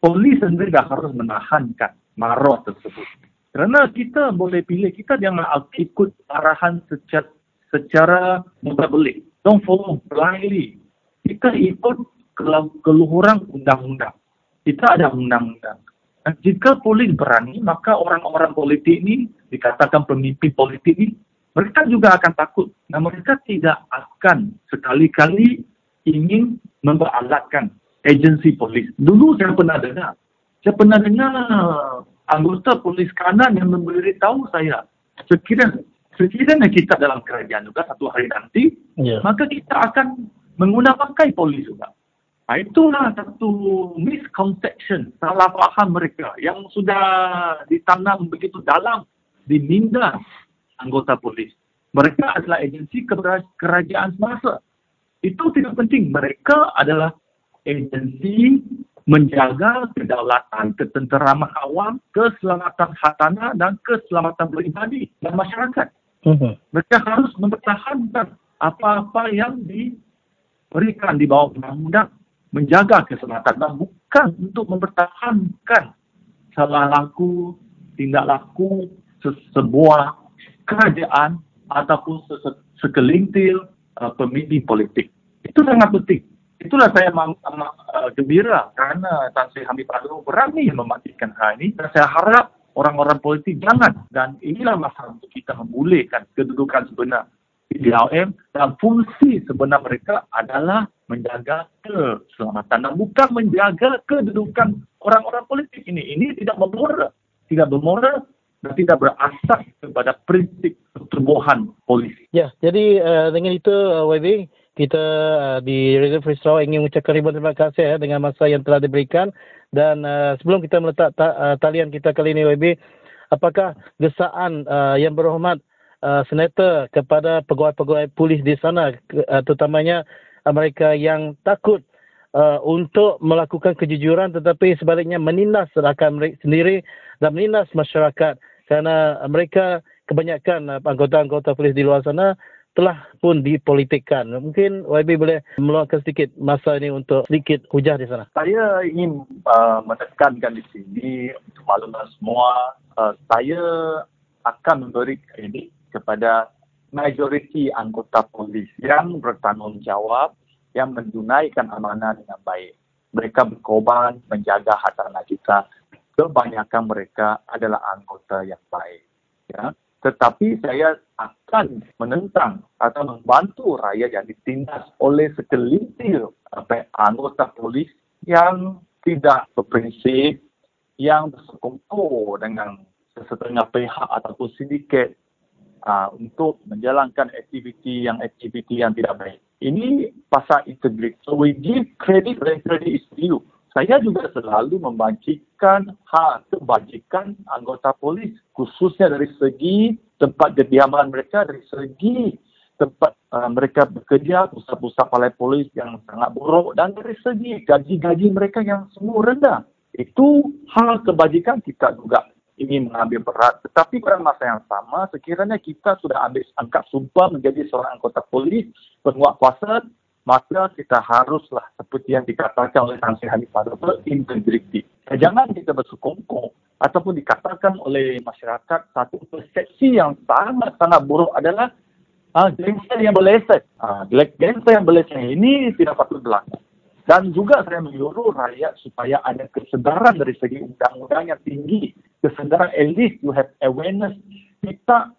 polis sendiri dah harus menahankan marah tersebut. Kerana kita boleh pilih, kita jangan ikut arahan secara, secara mudah belik. Don't follow blindly. Kita ikut kelu- keluhuran undang-undang. Kita ada undang-undang. Dan jika polis berani, maka orang-orang politik ini, dikatakan pemimpin politik ini, mereka juga akan takut. Dan mereka tidak akan sekali-kali ingin memperalatkan agensi polis. Dulu saya pernah dengar. Saya pernah dengar anggota polis kanan yang memberitahu saya, sekiranya, sekiranya kita dalam kerajaan juga satu hari nanti, Ya. maka kita akan menggunakan polis juga. Ah, itulah satu misconception, salah faham mereka yang sudah ditanam begitu dalam di minda anggota polis. Mereka adalah agensi kerajaan semasa. Itu tidak penting. Mereka adalah agensi menjaga kedaulatan, ketenteraman awam, keselamatan hartanah dan keselamatan peribadi dan masyarakat. Uh-huh. Mereka harus mempertahankan apa-apa yang diberikan di bawah undang-undang menjaga keselamatan dan bukan untuk mempertahankan salah laku, tindak laku sebuah kerajaan ataupun sekelintir uh, pemimpin politik. Itu sangat penting. Itulah saya amat, uh, gembira kerana Tan Sri Hamid Padro berani mematikan hal ini dan saya harap orang-orang politik jangan dan inilah masa untuk kita memulihkan kedudukan sebenar DLM dan fungsi sebenar mereka adalah menjaga keselamatan dan bukan menjaga kedudukan orang-orang politik ini. Ini tidak bermoral. Tidak bermoral dan tidak berasas kepada prinsip pertubuhan polis. Ya, jadi uh, dengan itu uh, YB, kita uh, di Radio Free Sarawak ingin mengucapkan ribuan terima kasih ya, dengan masa yang telah diberikan. Dan uh, sebelum kita meletak ta- uh, talian kita kali ini, WB, apakah gesaan uh, yang berhormat uh, senator kepada pegawai-pegawai polis di sana, uh, terutamanya uh, mereka yang takut uh, untuk melakukan kejujuran tetapi sebaliknya menindas rakan mereka sendiri dan menindas masyarakat kerana mereka kebanyakan uh, anggota-anggota polis di luar sana telah pun dipolitikkan. Mungkin YB boleh meluangkan sedikit masa ini untuk sedikit hujah di sana. Saya ingin uh, menekankan di sini untuk maklumat semua, uh, saya akan memberi kredit kepada majoriti anggota polis yang bertanggungjawab yang menunaikan amanah dengan baik. Mereka berkorban menjaga hartanah kita. Kebanyakan mereka adalah anggota yang baik. Ya tetapi saya akan menentang atau membantu rakyat yang ditindas oleh sekelintir apa, anggota polis yang tidak berprinsip, yang bersekongkol dengan sesetengah pihak ataupun sindiket uh, untuk menjalankan aktiviti yang aktiviti yang tidak baik. Ini pasal integritas. So we give credit when credit is due saya juga selalu membancikan hak kebajikan anggota polis khususnya dari segi tempat kediaman mereka dari segi tempat uh, mereka bekerja pusat-pusat palai polis yang sangat buruk dan dari segi gaji-gaji mereka yang semua rendah. Itu hal kebajikan kita juga ingin mengambil berat. Tetapi pada masa yang sama sekiranya kita sudah ambil angkat sumpah menjadi seorang anggota polis penguat kuasa maka kita haruslah seperti yang dikatakan oleh Tan Sri berintegriti. Jangan kita bersekongkol ataupun dikatakan oleh masyarakat satu persepsi yang sangat-sangat buruk adalah uh, gangster yang berlesen. Uh, gangster yang berlesen ini tidak patut berlaku. Dan juga saya menyuruh rakyat supaya ada kesedaran dari segi undang-undang yang tinggi. Kesedaran at least you have awareness. Kita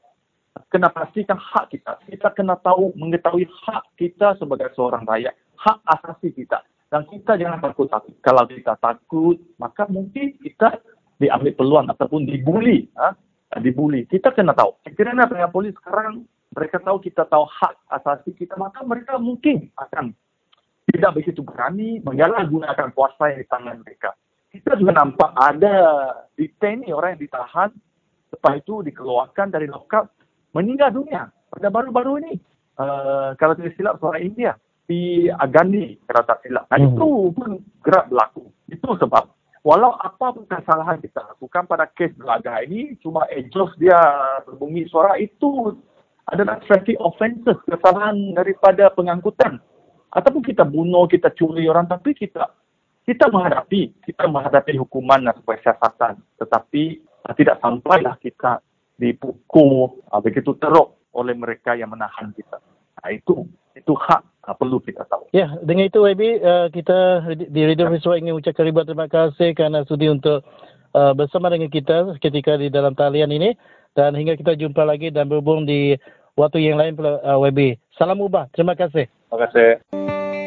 kena pastikan hak kita. Kita kena tahu, mengetahui hak kita sebagai seorang rakyat. Hak asasi kita. Dan kita jangan takut-takut. Kalau kita takut, maka mungkin kita diambil peluang ataupun dibuli. Ha? Dibuli. Kita kena tahu. Sekiranya pihak polis sekarang mereka tahu kita tahu hak asasi kita, maka mereka mungkin akan tidak begitu berani menyalahgunakan kuasa yang di tangan mereka. Kita juga nampak ada detainee orang yang ditahan, lepas itu dikeluarkan dari lockup meninggal dunia pada baru-baru ini. Uh, kalau tidak silap seorang India di Agandi kalau tak silap. Nah, hmm. itu pun gerak berlaku. Itu sebab walau apa pun kesalahan kita lakukan pada kes belaga ini cuma exhaust dia berbunyi suara itu adalah traffic offences kesalahan daripada pengangkutan ataupun kita bunuh kita curi orang tapi kita kita menghadapi kita menghadapi hukuman dan siasatan tetapi tidak sampailah kita dipukul uh, begitu teruk oleh mereka yang menahan kita. Nah, itu itu hak uh, perlu kita tahu. Ya, dengan itu YB uh, kita di Radio Visual ingin ucapkan ribuan terima kasih kerana sudi untuk uh, bersama dengan kita ketika di dalam talian ini dan hingga kita jumpa lagi dan berhubung di waktu yang lain pula uh, YB. Salam ubah. Terima kasih. Terima kasih.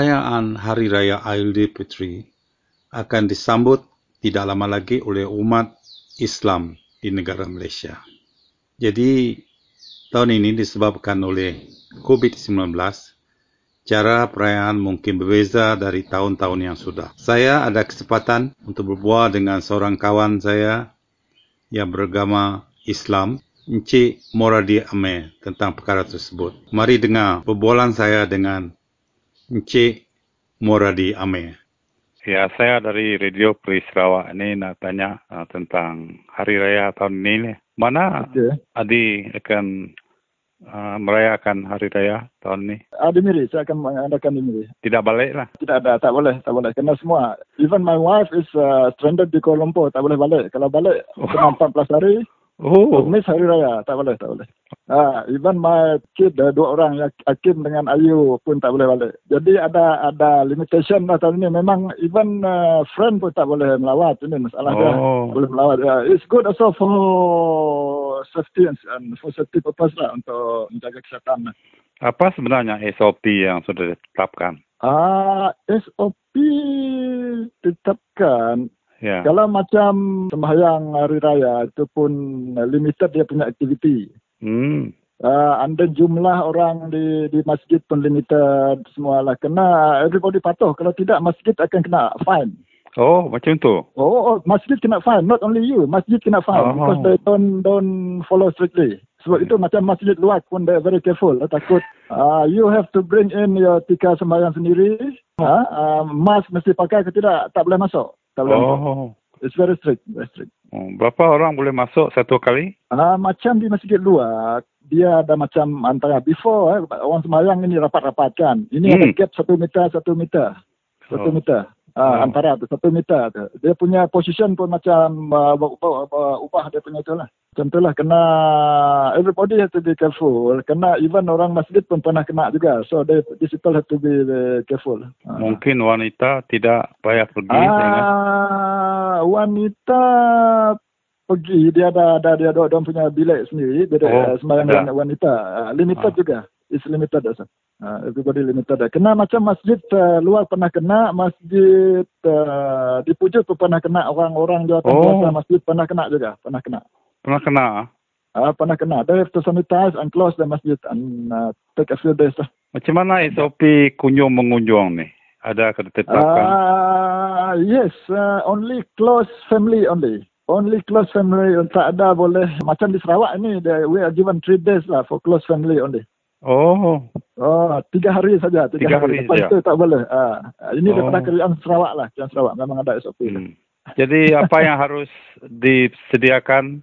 Perayaan Hari Raya Aidilfitri akan disambut tidak lama lagi oleh umat Islam di negara Malaysia. Jadi, tahun ini disebabkan oleh COVID-19, cara perayaan mungkin berbeza dari tahun-tahun yang sudah. Saya ada kesempatan untuk berbual dengan seorang kawan saya yang beragama Islam, Encik Moradi Ame, tentang perkara tersebut. Mari dengar perbualan saya dengan Encik Moradi Ame. Ya, saya dari Radio Free Sarawak ini nak tanya uh, tentang Hari Raya tahun ini. ni. Mana Okey. Adi akan uh, merayakan Hari Raya tahun ini? Ah, di Miri, saya akan mengadakan di Miri. Tidak balik lah. Tidak ada, tak boleh, tak boleh. Kena semua. Even my wife is uh, stranded di Kuala Lumpur, tak boleh balik. Kalau balik, kena 14 hari. Oh. Hari raya, tak boleh, tak boleh. Ah, even my kid, uh, dua orang, yang Akim dengan Ayu pun tak boleh balik. Jadi ada ada limitation lah tahun ini. Memang even uh, friend pun tak boleh melawat. Ini masalah dia. Oh. Tak boleh melawat. Yeah. It's good also for safety and, for safety purpose lah untuk menjaga kesihatan. Apa sebenarnya SOP yang sudah ditetapkan? Ah, SOP ditetapkan Ya. kalau macam sembahyang hari raya itu pun limited dia punya aktiviti. Hmm. Uh, anda jumlah orang di di masjid pun limited semualah. Kena everybody patuh. Kalau tidak masjid akan kena fine. Oh, macam tu. Oh, oh, masjid kena fine. Not only you. Masjid kena fine. Oh. Because they don't don't follow strictly. Sebab itu macam masjid luar pun they very careful. They takut. Uh, you have to bring in your tika sembahyang sendiri. Uh, uh, mask mesti pakai ke tidak? Tak boleh masuk. Tak boleh masuk. Oh. It's very strict. Very strict. Oh, Berapa orang boleh masuk satu kali? Ah, macam di masjid luar, dia ada macam antara before eh, orang sembahyang ini rapat-rapat kan. Ini ada Hmm. gap satu meter, satu meter. Satu Oh. meter. Oh. Antara tu, satu meter tu. Dia punya position pun macam uh, ubah, ubah, ubah dia punya tu lah. Macam tu lah, kena everybody have to be careful. Kena even orang masjid pun pernah kena juga. So they, these people have to be uh, careful. Ah. Mungkin wanita tidak payah pergi. dengan Ah, wanita pergi dia ada ada dia ada dia punya bilik sendiri dia ada Oh, sembahyang ada. dengan wanita uh, limited Ah. juga is limited also uh, everybody limited kena macam masjid uh, luar pernah kena masjid uh, di Pujuk pun pernah kena orang-orang jawatan Oh. kuasa masjid pernah kena juga pernah kena Pernah kena? uh, pernah kena they have to sanitize and close the masjid and uh, take a few days lah Macam mana SOP kunjung mengunjung ni? Ada ke ditetapkan? Ah, yes, uh, only close family only. Only close family. Tak ada boleh. Macam di Sarawak ni, they, we are given three days lah for close family only. Oh. Oh, tiga hari saja. Tiga, Tiga hari Lepas saja. itu tak boleh. Ah, ini Oh. daripada kerajaan Sarawak lah. Kerajaan Sarawak memang ada SOP. lah. Hmm. Jadi apa yang harus disediakan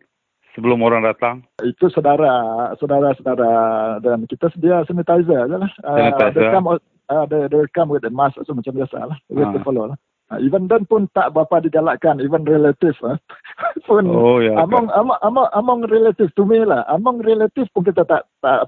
sebelum orang datang? Itu saudara, saudara-saudara dan kita sedia sanitizer je lah. Ah, Sanitizer. they come, uh, they, they come with the mask also macam biasa lah. We have to Ah. follow lah. Ah, even then pun tak berapa digalakkan, even relative ah. pun Oh, ya, among, among among among relative to me lah. Among relative pun kita tak, tak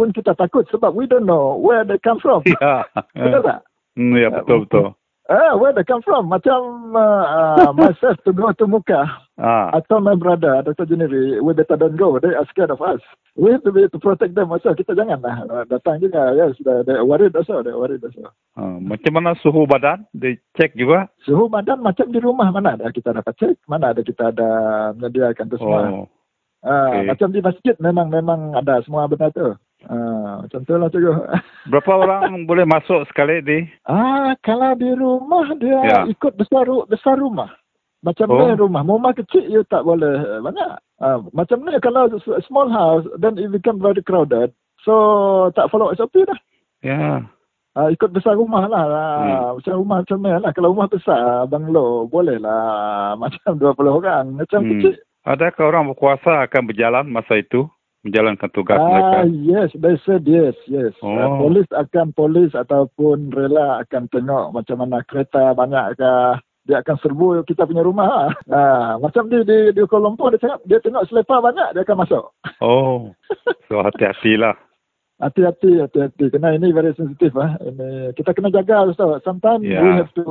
pun kita takut sebab we don't know where they come from. Ya. Betul tak? Hmm, ya betul betul. Ah, where they come from? Macam uh, uh, myself to go to Muka. Ah. I told my brother, Dr. Juniri, we better don't go. They are scared of us. We have to be to protect them also. Kita janganlah uh, datang juga. Yes, they, they worried also. They worried also. Ah, macam mana suhu badan? Dicek juga? Suhu badan macam di rumah mana ada kita dapat cek, mana ada kita ada menyediakan itu semua. Oh. Ah, okey. Macam di masjid memang memang ada semua benda tu. Ah, macam tu lah cikgu. Berapa orang boleh masuk sekali di? Ah, kalau di rumah dia Ya. ikut besar besar rumah. Macam Oh. ni rumah. Rumah kecil you tak boleh eh, banyak. Ah, macam ni kalau small house then it become very crowded. So tak follow SOP dah. Ya. Uh, ikut besar rumah lah. Hmm. Macam rumah macam mana lah. Kalau rumah besar, banglo, boleh lah. Macam 20 orang. Macam hmm. kecil. Adakah orang berkuasa akan berjalan masa itu? Menjalankan tugas ah, mereka? Yes, they said yes, yes. Oh. Uh, polis akan polis ataupun rela akan tengok macam mana kereta banyak ke. Dia akan serbu kita punya rumah. Uh, macam di, di, di Kuala Lumpur, dia tengok, dia tengok selepa banyak, dia akan masuk. Oh, so hati-hatilah. Hati-hati, hati-hati. Kena ini very sensitive lah. Ini, kita kena jaga Ustaz. Sometimes yeah. we have to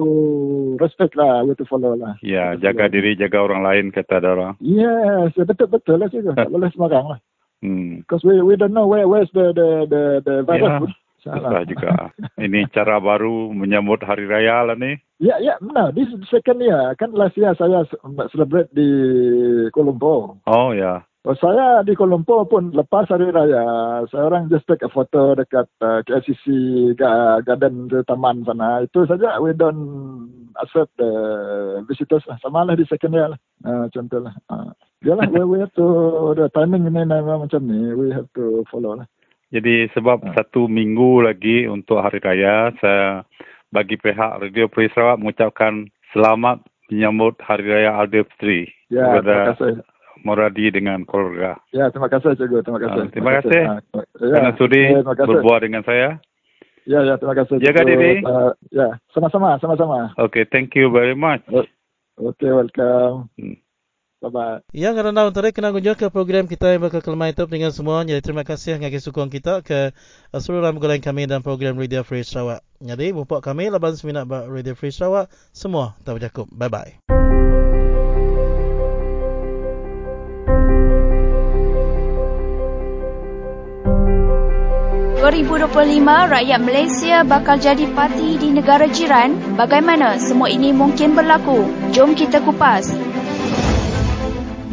respect lah. We have to follow lah. Ya, yeah, jaga diri, jaga orang lain kata ada orang. Yes, betul-betul lah juga. tak boleh sembarang lah. Hmm. Because we we don't know where where's the the the, the virus. Yeah. Salah juga. Ini cara baru menyambut hari raya lah ni. Ya, yeah, ya, yeah, no. This is second year. Kan last year saya celebrate di Kuala Lumpur. Oh, ya. Yeah. Oh, saya di Kuala Lumpur pun lepas hari raya, saya orang just take a photo dekat uh, KLCC garden di taman sana. Itu saja, we don't accept the visitors lah. Sama lah di second year lah. Uh, contoh lah. Uh, yalah, we, we have to, the timing ini memang macam ni, we have to follow lah. Jadi sebab uh. satu minggu lagi untuk hari raya, saya bagi pihak Radio Peri Sarawak mengucapkan selamat menyambut hari raya Aidilfitri. Ya, terima kasih. Moradi dengan keluarga. Ya, terima kasih Cikgu. Terima kasih. Uh, terima kasih. Kerana sudi ya, berbuat dengan saya. Ya, ya, terima kasih. Jaga diri. Uh, ya, sama-sama, sama-sama. Okay, thank you very much. Okay, welcome. Hmm. Bye-bye. Yang kerana untuk kena kunjung ke program kita yang bakal kelemah itu dengan semua. Jadi terima kasih ngaki sukong kita ke seluruh ramai kami dan program Radio Free Sarawak. Jadi, bumpak kami laban seminat Radio Free Sarawak. Semua tak berjakup. Bye-bye. 2025 rakyat Malaysia bakal jadi parti di negara jiran? Bagaimana semua ini mungkin berlaku? Jom kita kupas.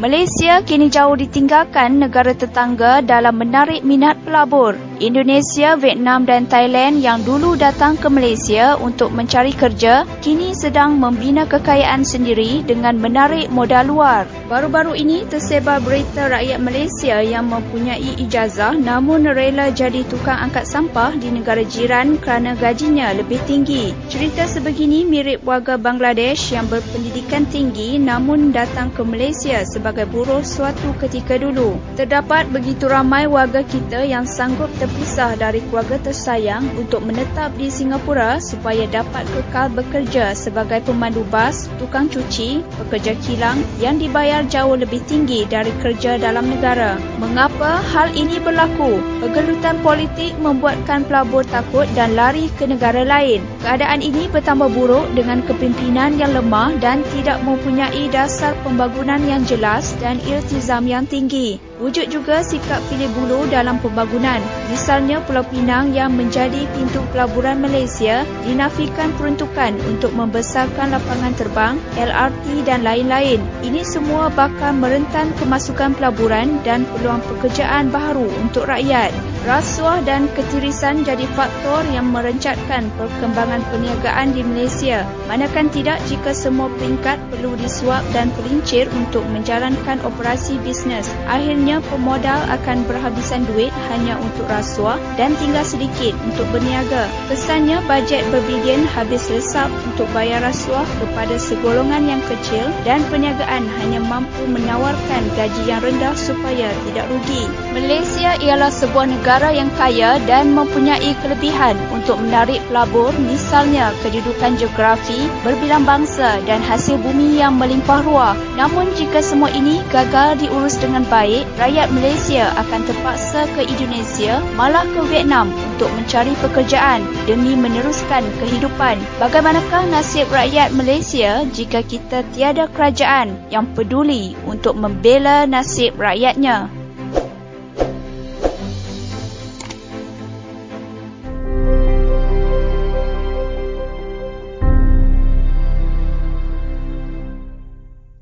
Malaysia kini jauh ditinggalkan negara tetangga dalam menarik minat pelabur. Indonesia, Vietnam dan Thailand yang dulu datang ke Malaysia untuk mencari kerja, kini sedang membina kekayaan sendiri dengan menarik modal luar. Baru-baru ini tersebar berita rakyat Malaysia yang mempunyai ijazah namun rela jadi tukang angkat sampah di negara jiran kerana gajinya lebih tinggi. Cerita sebegini mirip warga Bangladesh yang berpendidikan tinggi namun datang ke Malaysia sebagai buruh suatu ketika dulu. Terdapat begitu ramai warga kita yang sanggup terpisah dari keluarga tersayang untuk menetap di Singapura supaya dapat kekal bekerja sebagai pemandu bas, tukang cuci, pekerja kilang yang dibayar jauh lebih tinggi dari kerja dalam negara. Mengapa hal ini berlaku? Pergelutan politik membuatkan pelabur takut dan lari ke negara lain. Keadaan ini bertambah buruk dengan kepimpinan yang lemah dan tidak mempunyai dasar pembangunan yang jelas dan iltizam yang tinggi. Wujud juga sikap pilih bulu dalam pembangunan. Misalnya Pulau Pinang yang menjadi pintu pelaburan Malaysia dinafikan peruntukan untuk membesarkan lapangan terbang, LRT dan lain-lain. Ini semua bakal merentan kemasukan pelaburan dan peluang pekerjaan baru untuk rakyat. Rasuah dan ketirisan jadi faktor yang merencatkan perkembangan perniagaan di Malaysia. Manakan tidak jika semua peringkat perlu disuap dan pelincir untuk menjalankan operasi bisnes. Akhirnya pemodal akan berhabisan duit hanya untuk rasuah dan tinggal sedikit untuk berniaga. Kesannya bajet berbilion habis lesap untuk bayar rasuah kepada segolongan yang kecil dan perniagaan hanya mampu menawarkan gaji yang rendah supaya tidak rugi. Malaysia ialah sebuah negara yang kaya dan mempunyai kelebihan untuk menarik pelabur misalnya kedudukan geografi, berbilang bangsa dan hasil bumi yang melimpah ruah. Namun jika semua ini gagal diurus dengan baik, rakyat Malaysia akan terpaksa ke Indonesia malah ke Vietnam untuk mencari pekerjaan demi meneruskan kehidupan. Bagaimanakah nasib rakyat Malaysia jika kita tiada kerajaan yang peduli untuk membela nasib rakyatnya?